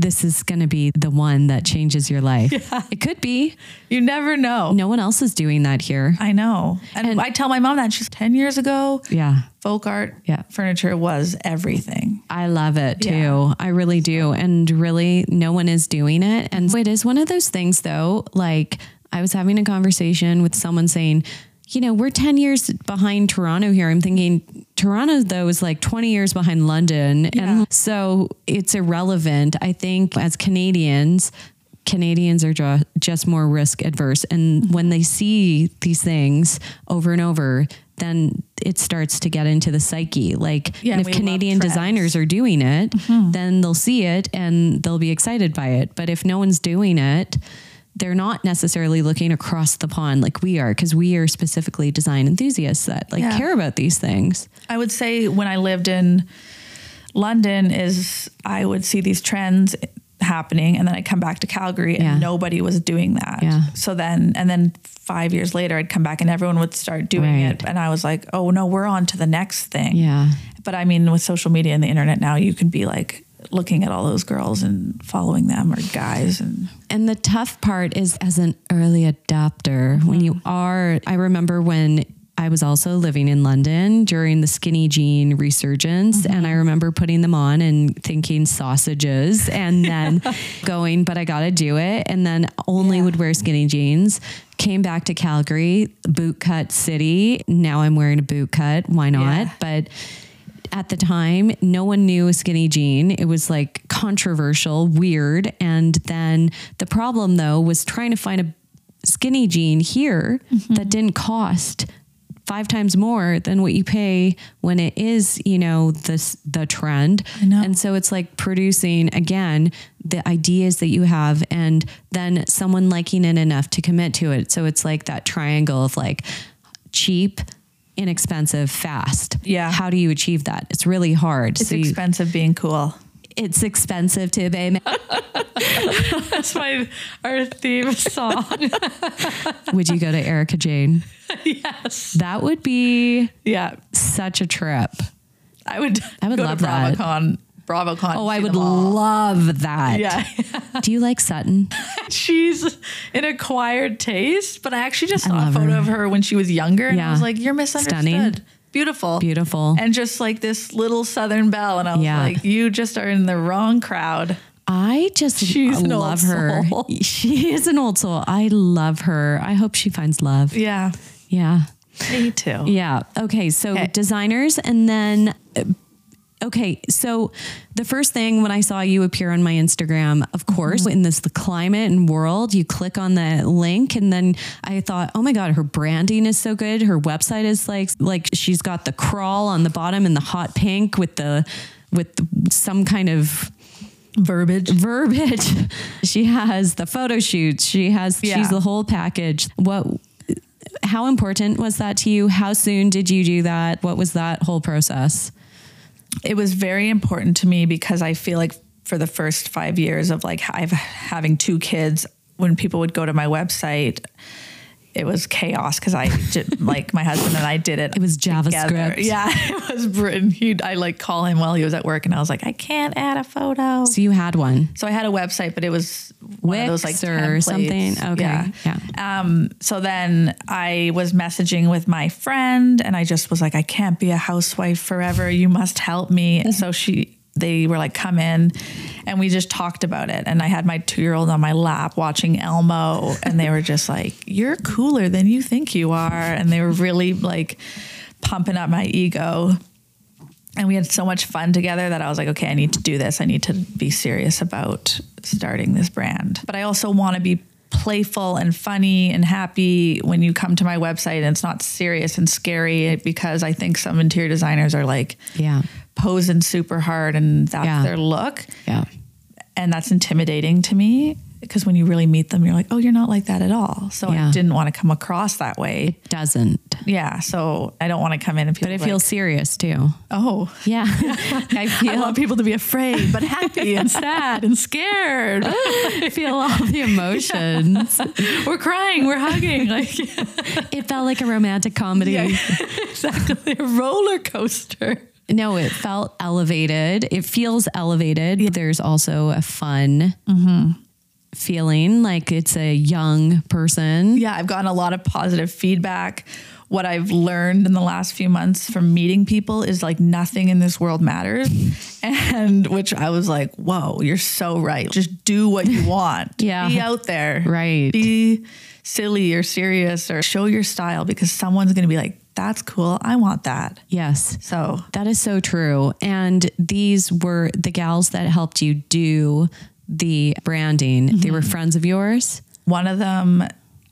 A: this is going to be the one that changes your life. It could be.
B: you never know.
A: No one else is doing that here.
B: I know. And,
A: And-
B: I tell my mom that she's 10 years ago,
A: Yeah.
B: folk art
A: Yeah.
B: furniture was everything.
A: I love it too.
B: Yeah.
A: I really do. And really, no one is doing it. And mm-hmm. it is one of those things, though. Like, I was having a conversation with someone saying, you know, we're 10 years behind Toronto here. I'm thinking Toronto, though, is like 20 years behind London.
B: Yeah.
A: And so it's irrelevant. I think as Canadians, Canadians are ju- just more risk adverse. And when they see these things over and over, then it starts to get into the psyche. Like,
B: Yeah,
A: if Canadian designers are doing it, then they'll see it and they'll be excited by it. But if no one's doing it, they're not necessarily looking across the pond like we are because we are specifically design enthusiasts that like
B: Yeah.
A: care about these things.
B: I would say when I lived in London is I would see these trends happening and then I'd come back to Calgary and
A: Yeah.
B: nobody was doing that.
A: Yeah.
B: So then and then 5 years later I'd come back and everyone would start doing
A: Right.
B: it and I was like, "Oh no, we're on to the next thing."
A: Yeah.
B: But I mean with social media and the internet now you can be like looking at all those girls and following them or guys and
A: And the tough part is as an early adopter, when you mm-hmm. are, I remember when I was also living in London during the skinny jean resurgence. And I mm-hmm. remember putting them on and thinking sausages and then going, but I got to do it. And then only
B: Yeah.
A: would wear skinny jeans. Came back to Calgary, boot cut city. Now I'm wearing a boot cut. Why not?
B: Yeah.
A: But at the time, no one knew skinny jean. It was like controversial, weird. And then the problem, though, was trying to find a skinny jean here
B: Mm-hmm.
A: that didn't cost five times more than what you pay when it is, you know, this the trend. And so it's like producing again the ideas that you have and then someone liking it enough to commit to it. So it's like that triangle of like cheap, inexpensive, fast.
B: Yeah.
A: How do you achieve that? It's really hard.
B: it's
A: so you-
B: expensive being cool.
A: it's expensive to be.
B: That's my our theme song.
A: Would you go to Erika Jayne?
B: yes.
A: That would be
B: Yeah.
A: such a trip.
B: I would
A: I would love that.
B: BravoCon. BravoCon.
A: Oh, I would love that.
B: Yeah.
A: Do you like Sutton?
B: She's an acquired taste, but I actually just saw a photo
A: her.
B: of her when she was younger and
A: Yeah.
B: I was like, you're misunderstood.
A: Stunning.
B: Beautiful.
A: Beautiful.
B: And just like this little Southern belle. And I was
A: Yeah.
B: like, you just are in the wrong crowd.
A: I just
B: She's
A: love her. She is an old soul. I love her. I hope she finds love.
B: Yeah.
A: Yeah.
B: Me too.
A: Yeah. Okay. So
B: Okay.
A: designers, and then, uh, okay. So the first thing when I saw you appear on my Instagram, of mm-hmm. course, in this the climate and world, you click on the link, and then I thought, oh my god, her branding is so good. Her website is like like she's got the crawl on the bottom in the hot pink with the with the, some kind of
B: Verbiage.
A: verbiage. She has the photo shoots. She has
B: Yeah.
A: she's the whole package. What how important was that to you? How soon did you do that? What was that whole process?
B: It was very important to me because I feel like for the first five years of like I've having two kids, when people would go to my website, it was chaos because I did, like my husband and I did it.
A: It was
B: together.
A: JavaScript.
B: Yeah, it was Britain. He'd I like call him while he was at work, and I was like, I can't add a photo.
A: So you had one.
B: So I had a website, but it was one of those like
A: or
B: templates.
A: something? Okay, yeah.
B: Um, so then I was messaging with my friend, and I just was like, I can't be a housewife forever. You must help me. And so she. They were like, come in. And we just talked about it. And I had my two year old on my lap watching Elmo. And they were just like, you're cooler than you think you are. And they were really like pumping up my ego and we had so much fun together that I was like, okay, I need to do this. I need to be serious about starting this brand. But I also want to be playful and funny and happy when you come to my website and it's not serious and scary because I think some interior designers are like
A: Yeah.
B: posing super hard and that's
A: Yeah.
B: their look.
A: Yeah.
B: And that's intimidating to me because when you really meet them, you're like, oh, you're not like that at all. So
A: Yeah.
B: I didn't want to come across that way.
A: Doesn't.
B: Yeah. So I don't want to come in and people
A: But it
B: like,
A: feels serious too.
B: oh,
A: Yeah. I
B: I
A: feel
B: want people to be afraid, but happy and sad and scared.
A: feel all the emotions.
B: We're crying, we're hugging. Like
A: It felt like a romantic comedy.
B: exactly a roller coaster.
A: No, it felt elevated. It feels elevated. There's also a fun mm-hmm. Feeling like it's a young person.
B: Yeah, I've gotten a lot of positive feedback. What I've learned in the last few months from meeting people is like nothing in this world matters. And which I was like, whoa, you're so right. Just do what you want.
A: Yeah.
B: Be out there.
A: Right.
B: Be silly or serious or show your style because someone's going to be like, that's cool. I want that.
A: Yes.
B: So
A: That is so true. And these were the gals that helped you do the branding. They were mm-hmm. friends of yours.
B: One of them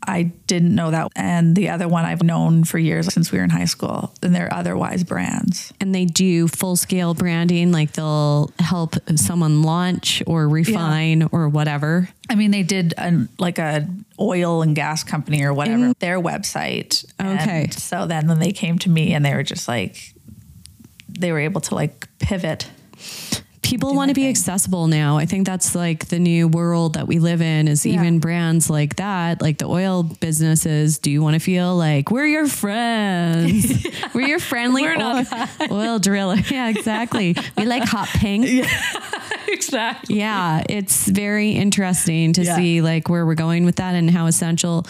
B: I didn't know that. And the other one I've known for years since we were in high school. And they're otherwise brands.
A: And they do full scale branding, like they'll help someone launch or refine or whatever.
B: I mean, they did a, like a oil and gas company or whatever, their website.
A: Okay.
B: And so then, then they came to me and they were just like, they were able to like pivot.
A: People want to be accessible now. I think that's like the new world that we live in is
B: Yeah.
A: even brands like that, like the oil businesses. Do you want to feel like we're your friends? we're your friendly
B: We're
A: oil, oil driller. Yeah, exactly. We like hot pink.
B: Exactly.
A: yeah, it's very interesting to
B: Yeah.
A: see like where we're going with that and how essential.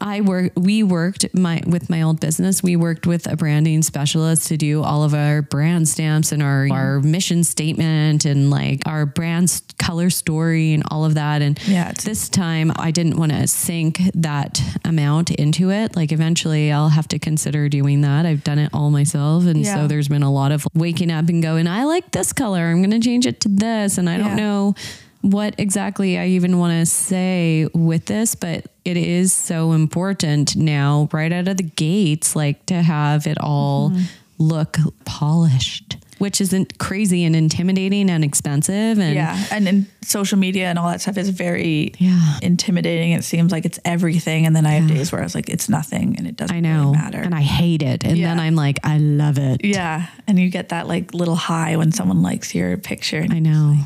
A: I work. We worked my with my old business. We worked with a branding specialist to do all of our brand stamps and our our mission statement and like our brand's color story and all of that. And
B: Yeah,
A: this time I didn't want to sink that amount into it. Like eventually I'll have to consider doing that. I've done it all myself, and
B: Yeah.
A: so there's been a lot of waking up and going. I like this color. I'm going to change it to this, and I don't know what exactly I even want to say with this, but it is so important now, right out of the gates, like to have it all
B: Mm-hmm.
A: look polished, which isn't crazy and intimidating and expensive. And
B: Yeah. And in social media and all that stuff is very
A: Yeah.
B: intimidating. It seems like it's everything. And then I have days where I was like, it's nothing and it doesn't
A: I know,
B: really matter.
A: and I hate it. And then I'm like, I love it.
B: yeah. And you get that like little high when someone likes your picture. And
A: I know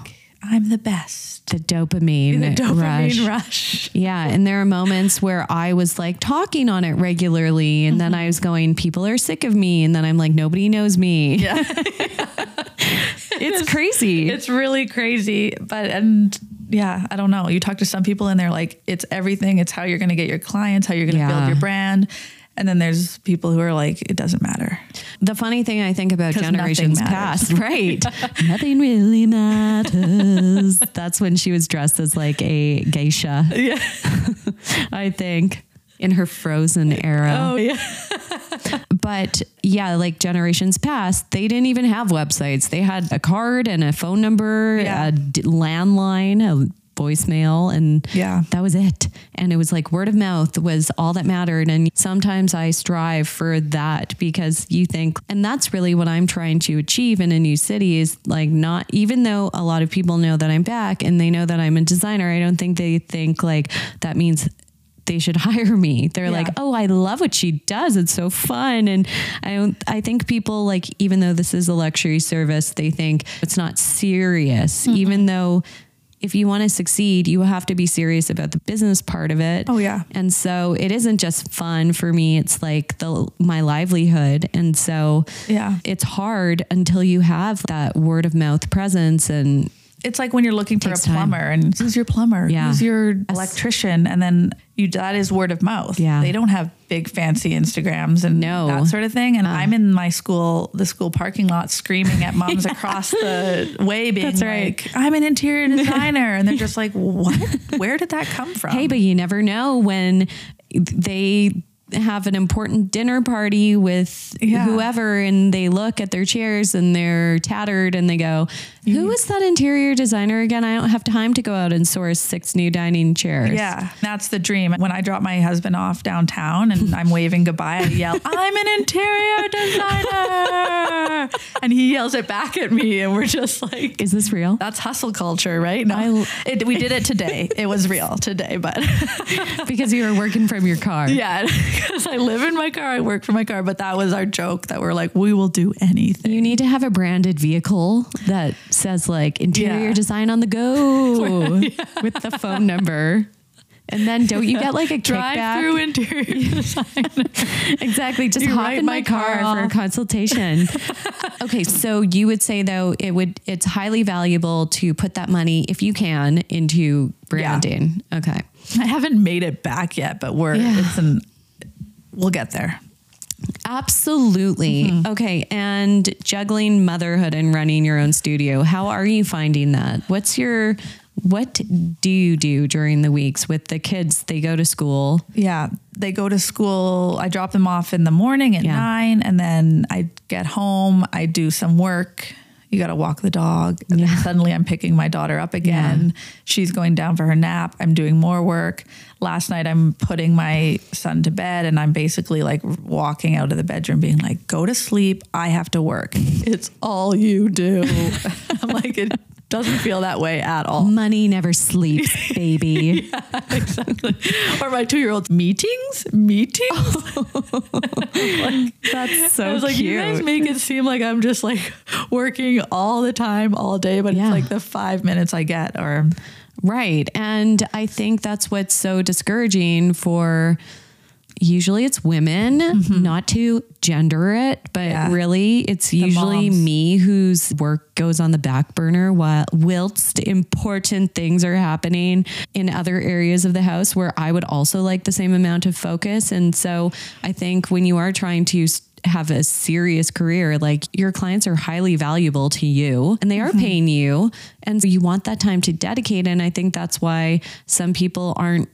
B: I'm the best.
A: the dopamine,
B: The dopamine
A: rush.
B: rush.
A: Yeah. And there are moments where I was like talking on it regularly. And then mm-hmm. I was going, people are sick of me. And then I'm like, nobody knows me.
B: Yeah.
A: It's crazy.
B: it's really crazy. But, and yeah, I don't know. You talk to some people and they're like, it's everything. It's how you're going to get your clients, how you're going to
A: Yeah.
B: build your brand. And then there's people who are like, it doesn't matter.
A: the funny thing I think about generations past, right? nothing really matters. That's when she was dressed as like a geisha,
B: Yeah.
A: I think, in her frozen era.
B: Oh, yeah.
A: But yeah, like generations past, they didn't even have websites. They had a card and a phone number,
B: Yeah.
A: a d- landline, a voicemail, and
B: Yeah.
A: that was it. And it was like word of mouth was all that mattered. And sometimes I strive for that because you think, and that's really what I'm trying to achieve in a new city is like not, even though a lot of people know that I'm back and they know that I'm a designer, I don't think they think like that means they should hire me. They're
B: Yeah.
A: like, "Oh, I love what she does. It's so fun." And I don't I think people like even though this is a luxury service, they think it's not serious
B: Mm-hmm.
A: even though if you want to succeed, you have to be serious about the business part of it.
B: Oh, yeah.
A: And so it isn't just fun for me, it's like the my livelihood. And so
B: Yeah.
A: it's hard until you have that word of mouth presence and
B: it's like when you're looking for a
A: Takes time.
B: plumber and who's your plumber?
A: Yeah.
B: Who's your electrician? And then you that is word of mouth.
A: Yeah.
B: They don't have big fancy Instagrams and
A: No.
B: that sort of thing. And I'm in my school, the school parking lot screaming at moms across the way being
A: That's right.
B: like, I'm an interior designer. and they're just like, What? Where did that come from?
A: Hey, but you never know when they have an important dinner party with
B: Yeah.
A: whoever and they look at their chairs and they're tattered and they go, Who is that interior designer again? I don't have time to go out and source six new dining chairs.
B: Yeah, that's the dream. When I drop my husband off downtown and I'm waving goodbye, I yell, I'm an interior designer. and he yells it back at me. And we're just like,
A: Is this real?
B: that's hustle culture, right? No, it, we did it today. It was real today, but
A: because you were working from your car.
B: yeah, because I live in my car, I work for my car. But that was our joke that we're like, we will do anything.
A: You need to have a branded vehicle that says like interior
B: Yeah.
A: design on the go with the phone number. And then don't you get like a
B: Drive
A: kickback?
B: through interior design.
A: Exactly. Just
B: You
A: hop in
B: my
A: my car,
B: car
A: for a consultation. okay, so you would say though it would it's highly valuable to put that money if you can into branding. Okay.
B: I haven't made it back yet, but we're
A: Yeah.
B: it's an we'll get there.
A: Absolutely.
B: Mm-hmm.
A: Okay, and juggling motherhood and running your own studio. How are you finding that? What's your what do you do during the weeks with the kids? They go to school.
B: Yeah, they go to school. I drop them off in the morning at
A: Yeah.
B: nine, and then I get home. I do some work, you got to walk the dog. And then suddenly I'm picking my daughter up again. She's going down for her nap. I'm doing more work. Last night I'm putting my son to bed and I'm basically like walking out of the bedroom being like, go to sleep. I have to work. It's all you do. I'm like, it doesn't feel that way at all.
A: Money never sleeps, baby.
B: exactly. Or my two year old's meetings, meetings.
A: like, That's so
B: I was like, you guys make it seem like I'm just like working all the time, all day, but
A: Yeah.
B: it's like the five minutes I get or
A: Right. And I think that's what's so discouraging for usually it's women, not to gender it, but
B: Mm-hmm. Yeah.
A: really it's usually me whose work goes on the back burner while whilst important things are happening in other areas of the house where I would also like the same amount of focus. And so I think when you are trying to have a serious career, like your clients are highly valuable to you and they are paying you. And so you want that time to dedicate. And I think that's why some people aren't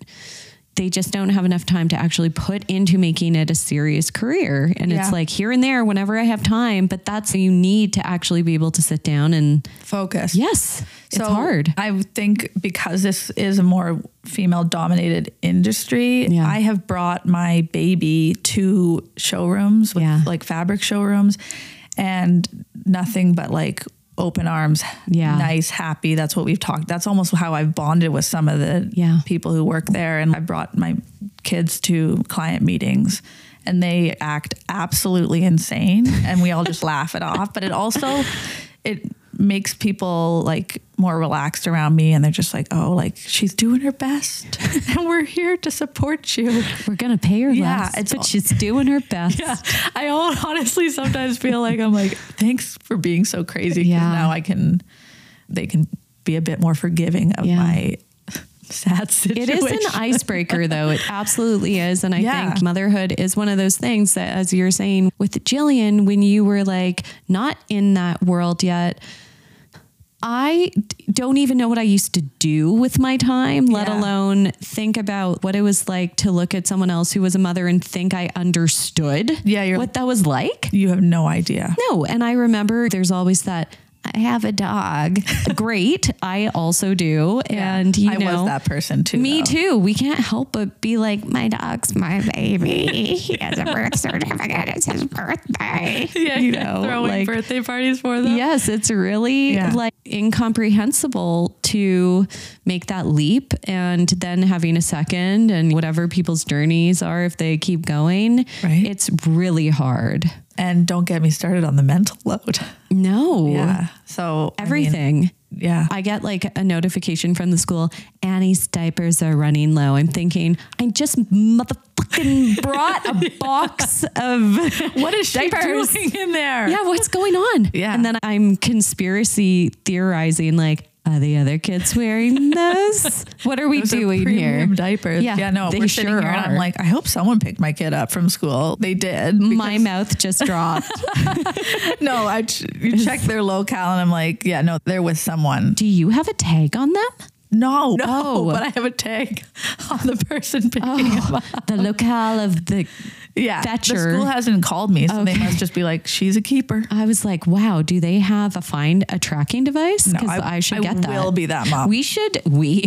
A: they just don't have enough time to actually put into making it a serious career. And
B: Yeah.
A: it's like here and there whenever I have time, but that's you need to actually be able to sit down and
B: focus.
A: yes, it's hard.
B: I think because this is a more female dominated industry,
A: Yeah.
B: I have brought my baby to showrooms with
A: Yeah.
B: like fabric showrooms and nothing but like open arms,
A: Yeah.
B: nice, happy. That's what we've talked. That's almost how I've bonded with some of the
A: Yeah.
B: people who work there. And I brought my kids to client meetings and they act absolutely insane and we all just laugh it off. But it also it makes people like more relaxed around me and they're just like, oh, like she's doing her best and we're here to support you.
A: We're gonna pay her
B: Yeah,
A: less,
B: it's
A: but she's doing her best.
B: Yeah. I honestly sometimes feel like I'm like, thanks for being so crazy.
A: Yeah.
B: Now I can, they can be a bit more forgiving of
A: Yeah.
B: my sad situation.
A: It is an icebreaker, though. It absolutely is. And I
B: Yeah.
A: think motherhood is one of those things that, as you're saying with Gillian, when you were like not in that world yet, I don't even know what I used to do with my time, let
B: Yeah.
A: alone think about what it was like to look at someone else who was a mother and think I understood
B: Yeah, you're-
A: what that was like.
B: You have no idea.
A: No. And I remember there's always that. I have a dog. Great. I also do. And you
B: I
A: know,
B: was that person too.
A: me
B: though.
A: too. We can't help but be like, my dog's my baby. He has a birth certificate. It's his birthday.
B: Yeah,
A: you know,
B: throwing
A: like,
B: birthday parties for them.
A: yes, it's really
B: Yeah.
A: like incomprehensible to make that leap and then having a second and whatever people's journeys are, if they keep going,
B: Right.
A: it's really hard.
B: And don't get me started on the mental load.
A: No.
B: Yeah. So I mean,
A: Everything.
B: Yeah.
A: I get like a notification from the school, Annie's diapers are running low. I'm thinking, I just motherfucking brought a box of
B: what is she
A: diapers.
B: doing in there?
A: Yeah, what's going on?
B: Yeah.
A: And then I'm conspiracy theorizing like, are the other kids wearing those? What are we
B: Those
A: doing
B: premium
A: here?
B: diapers.
A: Yeah,
B: Yeah, no,
A: they
B: we're sitting
A: sure
B: here and I'm like, I hope someone picked my kid up from school. They did.
A: My mouth just dropped.
B: no, I ch- you check their locale and I'm like, yeah, no, they're with someone.
A: Do you have a tag on them?
B: No, no,
A: Oh.
B: but I have a tag on the person picking them up.
A: The locale of the
B: Yeah,
A: Fetcher.
B: the school hasn't called me, so they must just be like, she's a keeper.
A: I was like, wow, do they have a find a tracking device?
B: No,
A: Because I, should get that.
B: will be that mom.
A: We should, we.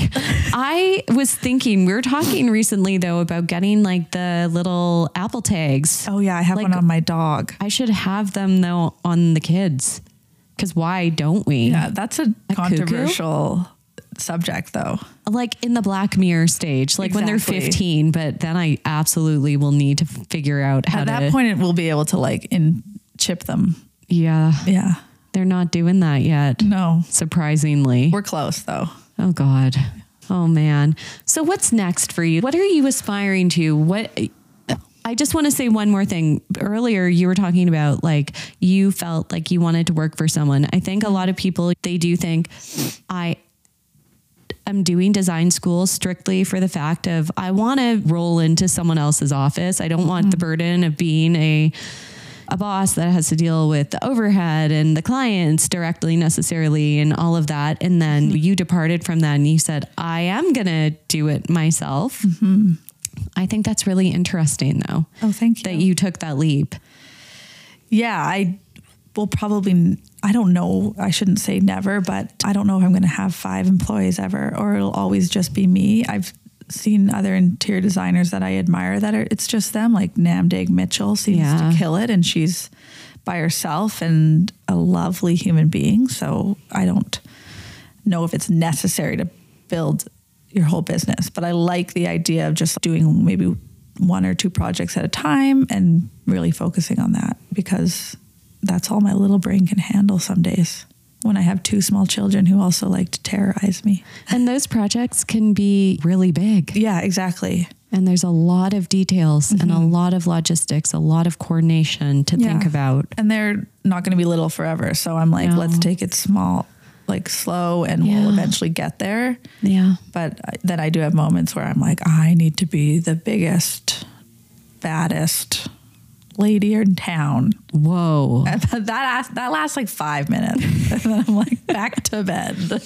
A: I was thinking, we were talking recently though about getting like the little Apple tags.
B: oh yeah, I have
A: Like-
B: one on my dog.
A: I should have them though on the kids. Because why don't we?
B: Yeah, that's a,
A: cuckoo?
B: controversial subject, though.
A: Like in the Black Mirror stage, like when they're 15, but then I absolutely will need to figure out how
B: At
A: to.
B: that point, it will be able to like in chip them.
A: yeah,
B: Yeah,
A: they're not doing that yet.
B: no,
A: Surprisingly.
B: we're close though.
A: Oh God. Oh man. So what's next for you? What are you aspiring to? What I just want to say one more thing. Earlier you were talking about like you felt like you wanted to work for someone. I think a lot of people they do think I am doing design school strictly for the fact of I want to roll into someone else's office. I don't want the mm. burden of being a a boss that has to deal with the overhead and the clients directly necessarily and all of that. And then mm-hmm. you departed from that and you said, I am going to do it myself. Mm-hmm. I think that's really interesting though.
B: Oh, thank you.
A: That you took that leap.
B: Yeah, I will probably I don't know. I shouldn't say never, but I don't know if I'm going to have five employees ever, or it'll always just be me. I've seen other interior designers that I admire that are it's just them. Like Nam Dang-Mitchell seems
A: Yeah.
B: to kill it, and she's by herself and a lovely human being. So I don't know if it's necessary to build your whole business, but I like the idea of just doing maybe one or two projects at a time and really focusing on that because that's all my little brain can handle some days when I have two small children who also like to terrorize me.
A: And those projects can be really big.
B: Yeah, exactly.
A: And there's a lot of details and a mm-hmm. lot of logistics, a lot of coordination to think about.
B: And they're not going to be little forever. So I'm like,
A: No.
B: let's take it small, like slow, and we'll eventually get there.
A: Yeah.
B: But then I do have moments where I'm like, I need to be the biggest, baddest lady in town.
A: Whoa.
B: That lasts, that lasts like five minutes. and then I'm like, back to bed.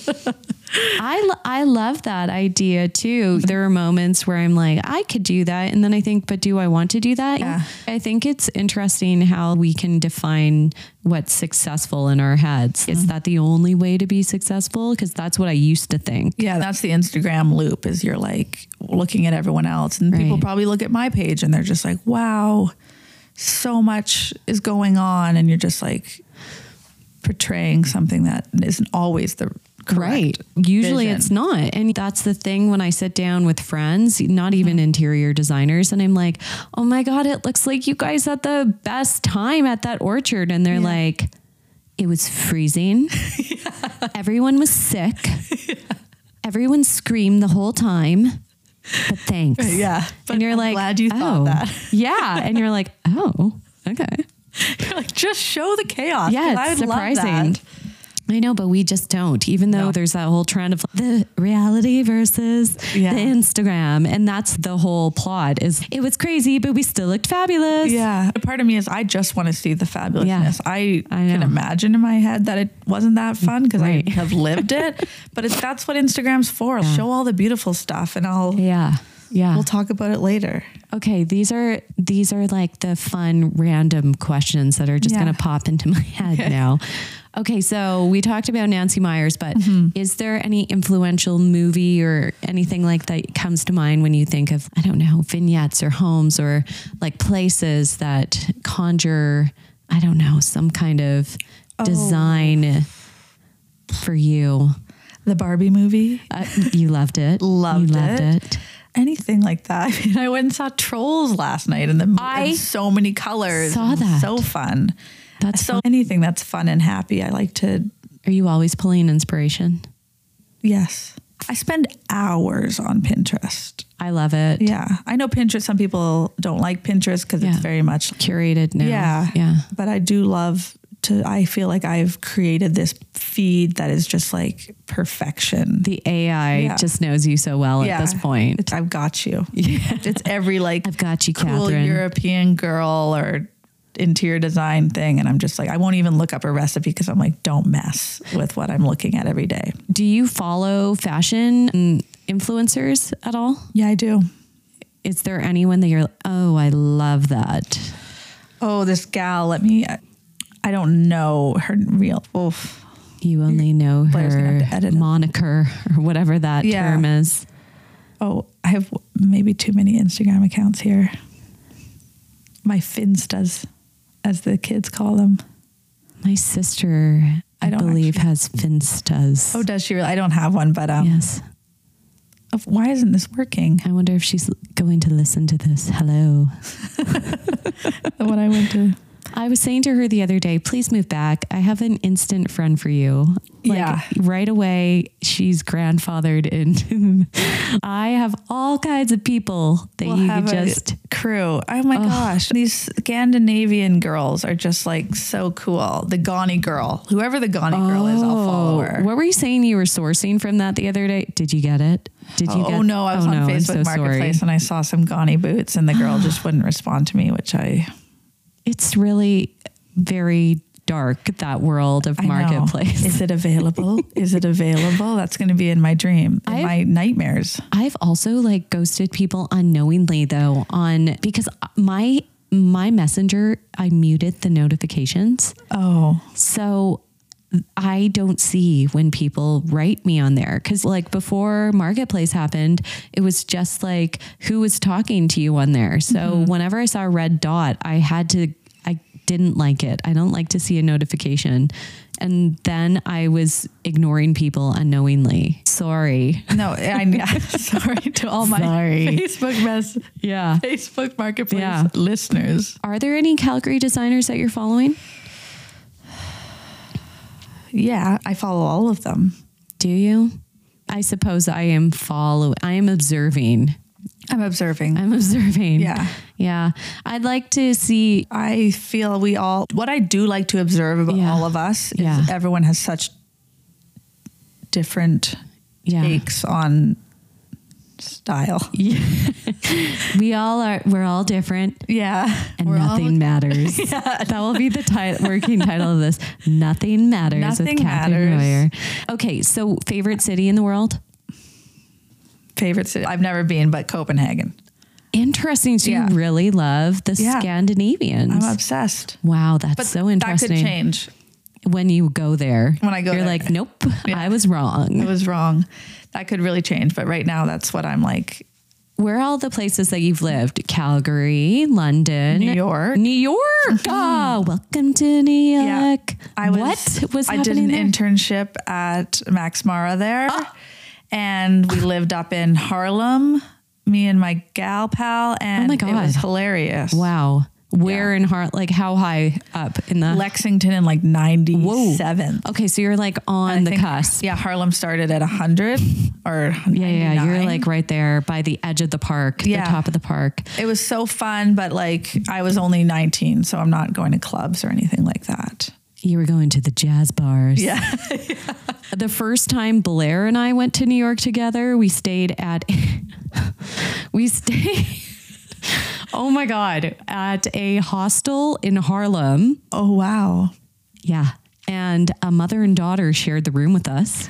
A: I, lo- I love that idea too. There are moments where I'm like, I could do that. And then I think, but do I want to do that?
B: Yeah.
A: I think it's interesting how we can define what's successful in our heads. Is mm-hmm. that the only way to be successful? Because that's what I used to think.
B: Yeah, that's the Instagram loop is you're like looking at everyone else and people probably look at my page and they're just like, wow, so much is going on. And you're just like portraying something that isn't always the correct.
A: Right. Usually
B: vision.
A: it's not. And that's the thing when I sit down with friends, not even mm-hmm. interior designers, and I'm like, oh my God, it looks like you guys had the best time at that orchard. And they're
B: Yeah.
A: like, it was freezing. Everyone was sick. Everyone screamed the whole time. But thanks.
B: Yeah. But
A: and you're
B: I'm
A: like,
B: glad you
A: oh,
B: thought that.
A: yeah. And you're like, oh, okay.
B: You're like, just show the chaos.
A: Yeah. it's
B: I would love
A: surprising. I know, but we just don't, even though
B: No.
A: there's that whole trend of the reality versus
B: Yeah.
A: the Instagram. And that's the whole plot is it was crazy, but we still looked fabulous.
B: Yeah. A part of me is I just want to see the fabulousness. I,
A: I
B: can imagine in my head that it wasn't that fun because
A: Right.
B: I have lived it. but it's, that's what Instagram's for. Show all the beautiful stuff and I'll
A: Yeah. Yeah.
B: we'll talk about it later.
A: okay. These are these are like the fun random questions that are just
B: Yeah.
A: gonna pop into my head now. Okay, so we talked about Nancy Meyers, but
B: Mm-hmm.
A: is there any influential movie or anything like that comes to mind when you think of, I don't know, vignettes or homes or like places that conjure, I don't know, some kind of
B: Oh.
A: design for you?
B: The Barbie movie.
A: Uh, you loved it.
B: Loved
A: you loved
B: it.
A: it.
B: Anything like that. I mean, I went and saw Trolls last night and the
A: I
B: so many colors.
A: saw that.
B: So fun.
A: That's
B: so
A: fun.
B: anything that's fun and happy. I like to
A: Are you always pulling inspiration?
B: yes. I spend hours on Pinterest.
A: I love it.
B: Yeah. I know Pinterest some people don't like Pinterest because
A: Yeah.
B: it's very much
A: Curated now.
B: Yeah.
A: Yeah.
B: But I do love to I feel like I've created this feed that is just like perfection.
A: The AI
B: Yeah.
A: just knows you so well at this point.
B: It's I've got you. Yeah. It's every like
A: I've got you,
B: cool
A: Cathryn.
B: European girl or interior design thing. And I'm just like, I won't even look up a recipe because I'm like, don't mess with what I'm looking at every day.
A: Do you follow fashion influencers at all?
B: Yeah, I do.
A: Is there anyone that you're, oh, I love that?
B: Oh, this gal, let me I don't know her real oof.
A: You only know her
B: have to edit it.
A: moniker or whatever that
B: Yeah.
A: term is.
B: Oh, I have maybe too many Instagram accounts here. My Finstas, as the kids call them.
A: My sister, I,
B: I
A: believe,
B: actually-
A: has Finstas.
B: Oh, does she? really? I don't have one, but um,
A: yes.
B: why isn't this working?
A: I wonder if she's going to listen to this. Hello.
B: The one I went to.
A: I was saying to her the other day, please move back. I have an instant friend for you. Like,
B: Yeah.
A: Right away, she's grandfathered in. I have all kinds of people that
B: We'll
A: you
B: have
A: could
B: a
A: just.
B: crew. Oh my gosh, these Scandinavian girls are just like so cool. The Ganni girl, whoever the Ganni girl is, I'll follow oh. her.
A: Oh, What were you saying you were sourcing from that the other day? Did you get it? Did you
B: oh,
A: get oh
B: no, I was
A: oh,
B: on
A: no,
B: Facebook
A: so sorry.
B: Marketplace and I saw some Ganni boots, and the girl just wouldn't respond to me, which I
A: It's really very dark, that world of marketplace.
B: Is it available? Is it available? That's going to be in my dream, in
A: I've-
B: my nightmares.
A: I've also like ghosted people unknowingly though on because my my messenger I muted the notifications.
B: Oh,
A: So I don't see when people write me on there. Cause like before Marketplace happened, it was just like who was talking to you on there. So
B: Mm-hmm.
A: whenever I saw a red dot, I had to, I didn't like it. I don't like to see a notification. And then I was ignoring people unknowingly. Sorry.
B: No, I'm sorry to all my
A: Sorry.
B: Facebook mess,
A: Yeah.
B: Facebook Marketplace
A: Yeah.
B: listeners.
A: Are there any Calgary designers that you're following?
B: Yeah, I follow all of them.
A: Do you? I suppose I am following, I am observing.
B: I'm observing.
A: I'm observing.
B: Yeah.
A: Yeah. I'd like to see,
B: I feel we all, what I do like to observe about
A: Yeah.
B: all of us is
A: Yeah.
B: everyone has such different
A: Yeah.
B: takes on style.
A: we all are, we're all different
B: Yeah.
A: and
B: We're all-
A: nothing matters. That will be the ti- working title of this. Nothing matters
B: Nothing matters.
A: Royer. Okay. So favorite city in the world?
B: favorite city. I've never been, but Copenhagen.
A: Interesting. So
B: Yeah.
A: you really love the
B: Yeah.
A: Scandinavians.
B: I'm obsessed.
A: wow. That's
B: But
A: so interesting.
B: That could change.
A: When you go there,
B: When I go
A: you're
B: there.
A: like, nope,
B: Yeah.
A: I was wrong.
B: I was wrong. That could really change. But right now, that's what I'm like.
A: Where are all the places that you've lived? Calgary, London,
B: New York.
A: New York. Oh, welcome to New
B: Yeah.
A: York.
B: I was,
A: what was
B: I did an
A: there?
B: internship at Max Mara there, ah. and we lived up in Harlem. Me and my gal pal, and
A: Oh my God.
B: it was hilarious.
A: wow. Where
B: Yeah.
A: in Hart? Like how high up in the?
B: Lexington in like '97.
A: okay, so you're like on the cusp.
B: Yeah, Harlem started at 100 or
A: Yeah, yeah, you're like right there by the edge of the park,
B: Yeah.
A: the top of the park.
B: It was so fun, but like I was only 19, so I'm not going to clubs or anything like that.
A: You were going to the jazz bars.
B: Yeah.
A: The first time Blair and I went to New York together, we stayed at we stayed Oh my god, at a hostel in Harlem.
B: oh wow.
A: Yeah. And a mother and daughter shared the room with us.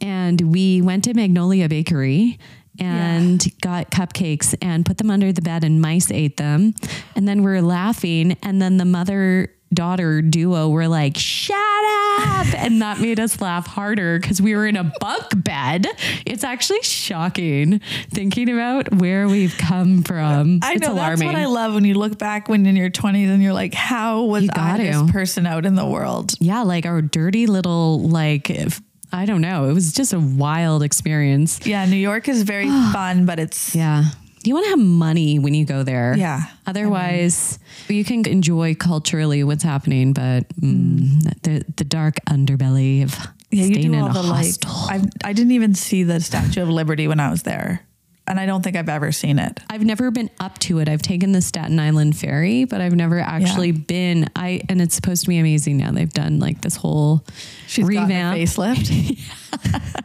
A: And we went to Magnolia Bakery and got cupcakes and put them under the bed and mice ate them. And then we are laughing. And then the mother daughter duo were like, shut up. and that made us laugh harder because we were in a bunk bed. It's actually shocking thinking about where we've come from.
B: I
A: it's
B: know
A: alarming.
B: that's what I love when you look back when in your 20s and you're like, how was I
A: got
B: this person out in the world?
A: yeah, like our dirty little like if, I don't know. It was just a wild experience.
B: Yeah, New York is very fun, but it's
A: Yeah. You want to have money when you go there.
B: Yeah.
A: Otherwise, you can enjoy culturally what's happening, but mm, the the dark underbelly of
B: yeah, you
A: staying
B: do
A: in
B: all the like.
A: hostel.
B: I I didn't even see the Statue of Liberty when I was there, and I don't think I've ever seen it.
A: I've never been up to it. I've taken the Staten Island ferry, but I've never actually been. I and it's supposed to be amazing now. They've done like this whole
B: She's
A: revamp.
B: facelift.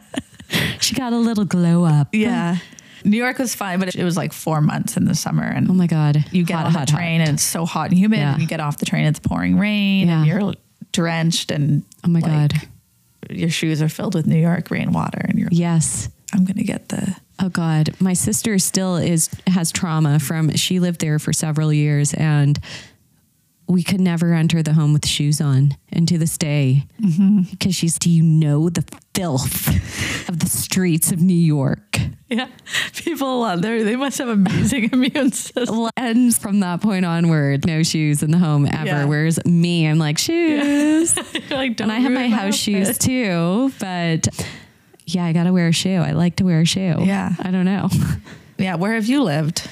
A: She got a little glow up.
B: yeah, New York was fine, but it was like four months in the summer, and
A: Oh my god.
B: you get
A: Hot,
B: on
A: hot,
B: the
A: hot.
B: train and it's so hot and humid.
A: Yeah.
B: And you get off the train, it's pouring rain, and you're drenched, and
A: Oh my
B: like,
A: god.
B: your shoes are filled with New York rainwater, and you're.
A: Yes.
B: I'm gonna get the.
A: Oh God, my sister still is has trauma from she lived there for several years and we could never enter the home with shoes on and to this day because she's do you know the filth of the streets of New York
B: Yeah, people there they must have amazing immune system.
A: Well, and from that point onward no shoes in the home ever
B: Yeah.
A: whereas me I'm like shoes
B: like,
A: and I have my house shoes too but yeah I gotta wear a shoe I like to wear a shoe
B: Yeah.
A: I don't know
B: Yeah, where have you lived?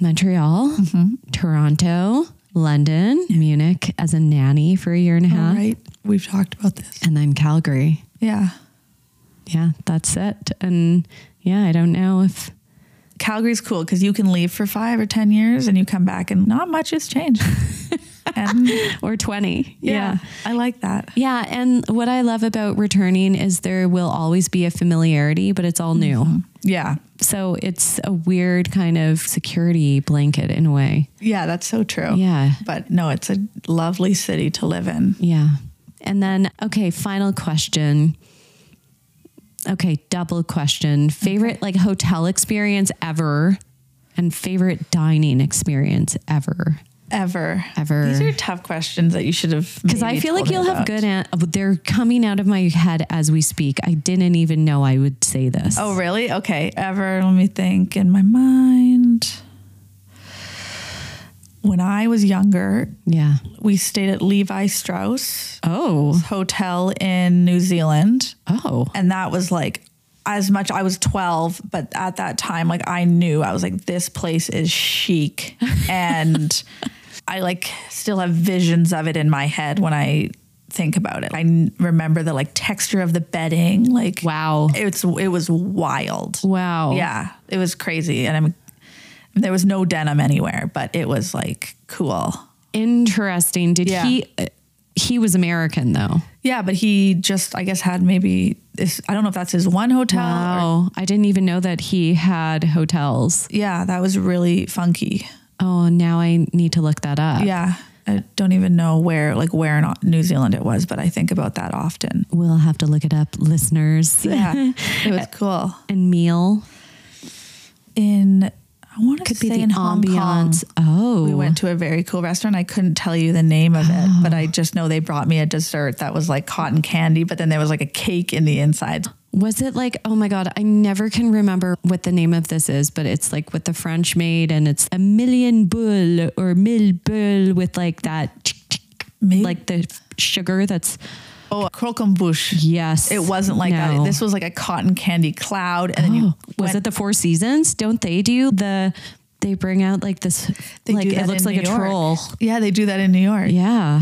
A: Montreal,
B: Mm-hmm.
A: Toronto, London, Munich as a nanny for a year and a half,
B: All right, we've talked about this.
A: and then Calgary.
B: Yeah,
A: Yeah, that's it. And yeah, I don't know if
B: Calgary's cool because you can leave for five or ten years and you come back and not much has changed. and
A: or 20.
B: yeah,
A: Yeah.
B: I like that.
A: Yeah, and what I love about returning is there will always be a familiarity, but it's all new.
B: Mm-hmm. Yeah,
A: So it's a weird kind of security blanket in a way.
B: yeah, that's so true.
A: Yeah.
B: but no, it's a lovely city to live in.
A: Yeah. And then, okay, final question. Okay, double question. Favorite like hotel experience ever and favorite dining experience ever.
B: Ever.
A: Ever.
B: These are tough questions that you should have.
A: Because I feel like you'll have good. An- they're coming out of my head as we speak. I didn't even know I would say this.
B: Oh, really? Okay. Ever. Let me think in my mind. When I was younger,
A: yeah.
B: we stayed at Levi Strauss
A: Oh.
B: Hotel in New Zealand.
A: Oh.
B: And that was like, as much I was 12, but at that time, like I knew I was like, this place is chic. and I like still have visions of it in my head when I think about it. I n- remember the like texture of the bedding. Like,
A: Wow.
B: it's, it was wild.
A: Wow.
B: Yeah, it was crazy. And I'm, there was no denim anywhere, but it was like cool.
A: Interesting. Did
B: Yeah.
A: he? uh, He was American though.
B: Yeah, but he just, I guess, had maybe this. I don't know if that's his one hotel. or-
A: I didn't even know that he had hotels.
B: yeah, that was really funky.
A: Oh, now I need to look that up.
B: Yeah, I don't even know where, like, where in New Zealand it was, but I think about that often.
A: We'll have to look it up, listeners.
B: Yeah, it was uh, cool.
A: and meal
B: In, I want to say in Hong Kong.
A: ambiance. Oh,
B: We went to a very cool restaurant. I couldn't tell you the name of it, but I oh. just know they brought me a dessert that was like cotton candy, but then there was like a cake in the inside.
A: Was it like, oh my God, I never can remember what the name of this is, but it's like what the French made and it's a million bull or mille bull with like that,
B: Maybe-
A: like the sugar that's,
B: Oh, croquembouche.
A: yes.
B: It wasn't like
A: No.
B: that. This was like a cotton candy cloud, and then you
A: Oh, was
B: went-
A: it the Four Seasons? Don't they do the, they bring out like this,
B: They
A: like
B: do
A: it looks like
B: New
A: a
B: York.
A: troll.
B: Yeah, they do that in New York.
A: Yeah.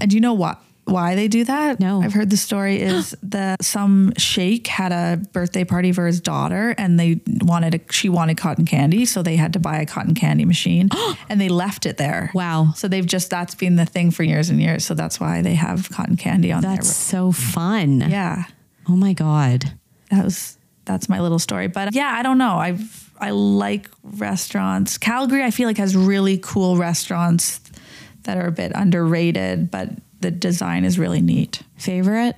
B: And do you know what? Why they do that?
A: No.
B: I've heard the story is that some sheikh had a birthday party for his daughter and they wanted a, she wanted cotton candy, so they had to buy a cotton candy machine and they left it there.
A: Wow.
B: So they've just that's been the thing for years and years. So that's why they have cotton candy on
A: That's so fun.
B: Yeah.
A: Oh my God.
B: That was that's my little story. But yeah, I don't know. I've I like restaurants. Calgary I feel like has really cool restaurants that are a bit underrated, but the design is really neat.
A: Favorite?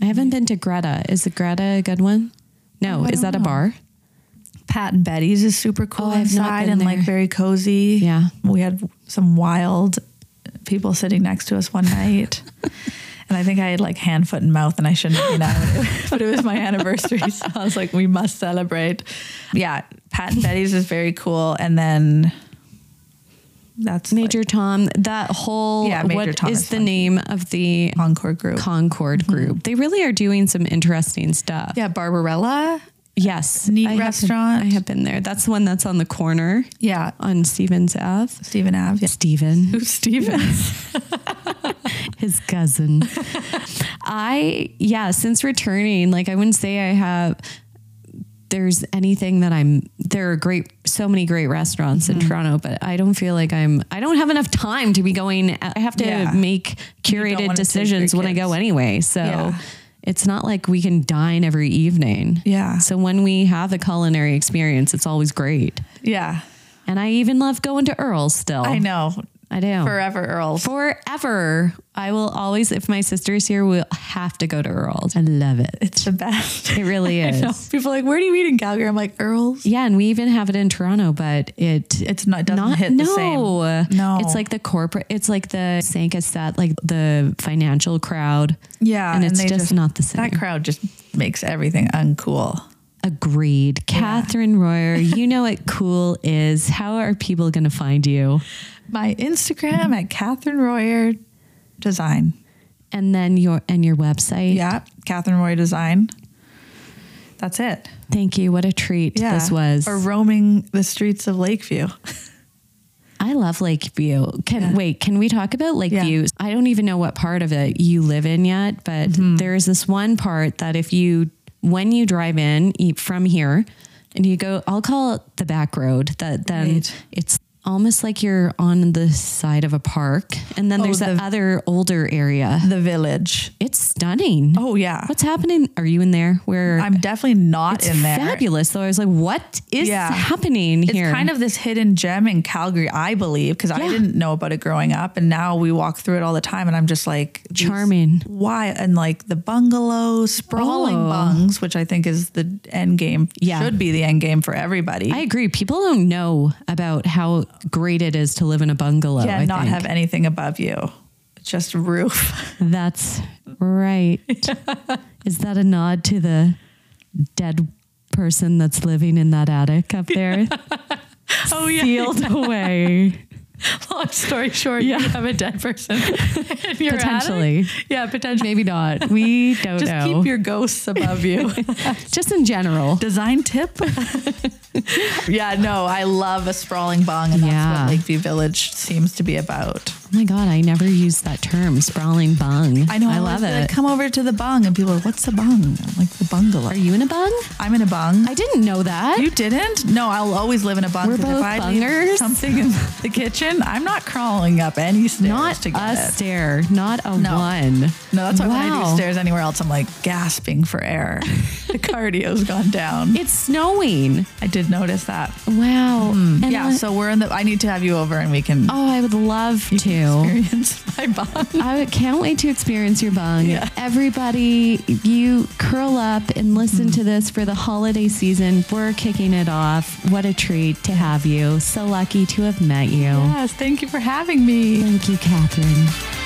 A: I haven't been to Greta. Is the Greta a good one? No.
B: Oh,
A: is that a bar?
B: Pat and Betty's is super cool
A: Oh,
B: inside and like very cozy.
A: Yeah.
B: We had some wild people sitting next to us one night. and I think I had like hand, foot, and mouth and I shouldn't have been out. But it was my anniversary. So I was like, we must celebrate. Yeah. Pat and Betty's is very cool. And then that's
A: Major
B: like
A: Tom. That whole
B: Yeah, Major
A: what
B: Tom
A: is
B: is
A: the name of the
B: Concorde Group.
A: Concorde mm-hmm. group? They really are doing some interesting stuff.
B: yeah. Barbarella.
A: Yes.
B: Neat
A: I have
B: restaurant.
A: I have been there. That's the one that's on the corner
B: Yeah.
A: on Stevens Ave.
B: Stephen Ave. Yeah.
A: Steven.
B: Who's Stevens?
A: his cousin. I yeah, since returning, like I wouldn't say I have there's anything that I'm there are great so many great restaurants
B: Mm-hmm.
A: in Toronto, but I don't feel like I'm I don't have enough time to be going I have to
B: Yeah.
A: make curated decisions when I go anyway. So
B: Yeah.
A: it's not like we can dine every evening.
B: Yeah.
A: So when we have the culinary experience, it's always great.
B: yeah.
A: And I even love going to Earl's still.
B: I know.
A: I do.
B: Forever Earls.
A: Forever. I will always, if my sister's here, we'll have to go to Earl's. I love it.
B: It's the best.
A: It really is.
B: People are like, where do you eat in Calgary? I'm like, Earl's.
A: Yeah, and we even have it in Toronto, but it
B: It's not, it doesn't
A: not
B: hit
A: no.
B: the same. No.
A: It's like the corporate it's like the Sanka set, like the financial crowd.
B: yeah.
A: and it's
B: they
A: just not the same.
B: That crowd just makes everything uncool.
A: Agreed. Cathryn Royer, you know what cool is. How are people gonna find you?
B: My Instagram at Cathryn Royer Design.
A: And then your and your website.
B: Yeah. Cathryn Royer Design. That's it.
A: Thank you. What a treat
B: Yeah.
A: this was.
B: Or roaming the streets of Lakeview.
A: I love Lakeview. Can
B: Yeah.
A: wait, can we talk about Lakeview? I don't even know what part of it you live in yet, but
B: Mm-hmm.
A: there's this one part that if you when you drive in from here and you go I'll call it the back road that then
B: Right.
A: it's almost like you're on the side of a park and then
B: Oh,
A: there's that
B: the-
A: other older area.
B: The village.
A: It's stunning.
B: Oh, yeah.
A: What's happening? Are you in there? Where
B: I'm definitely not in there.
A: fabulous though. I was like, what is
B: Yeah.
A: happening
B: It's
A: here?
B: It's kind of this hidden gem in Calgary, I believe, because I didn't know about it growing up, and now we walk through it all the time, and I'm just like
A: Charming.
B: Why? And like the bungalows, sprawling
A: Oh.
B: bungs, which I think is the end game.
A: Yeah.
B: should be the end game for everybody.
A: I agree. People don't know about how great it is to live in a bungalow.
B: yeah,
A: I
B: not
A: think.
B: have anything above you, just roof.
A: That's right. Is that a nod to the dead person that's living in that attic up there?
B: Oh yeah.
A: Sealed away.
B: Long story short, you have a dead person. in your
A: Potentially.
B: attic. Yeah, potentially.
A: Maybe not. We don't
B: Just
A: know.
B: keep your ghosts above you.
A: Just in general.
B: Design tip. yeah, no, I love a sprawling bung, and that's
A: Yeah.
B: what Lakeview Village seems to be about.
A: Oh my God, I never used that term, sprawling bung.
B: I know.
A: I
B: always
A: love it.
B: Come over to the bung, and people are, "What's a bung?" I'm like the bungalow.
A: Are you in a bung?
B: I'm in a bung.
A: I didn't know that.
B: You didn't? No, I'll always live in a bung.
A: We're both
B: I
A: bungers?
B: something in the kitchen, I'm not crawling up any stairs
A: not
B: to get
A: a stair, not a
B: No.
A: one.
B: No, that's why when I do stairs anywhere else, I'm like gasping for air. the cardio's gone down.
A: It's snowing.
B: I did notice that.
A: Wow. Hmm. And
B: yeah, so we're in the. I need to have you over, and we can
A: oh, I would love to.
B: experience my bung.
A: I can't wait to experience your bung.
B: Yeah.
A: Everybody, you curl up and listen hmm. to this for the holiday season. We're kicking it off. What a treat to have you. So lucky to have met you.
B: Yes, thank you for having me.
A: Thank you, Cathryn.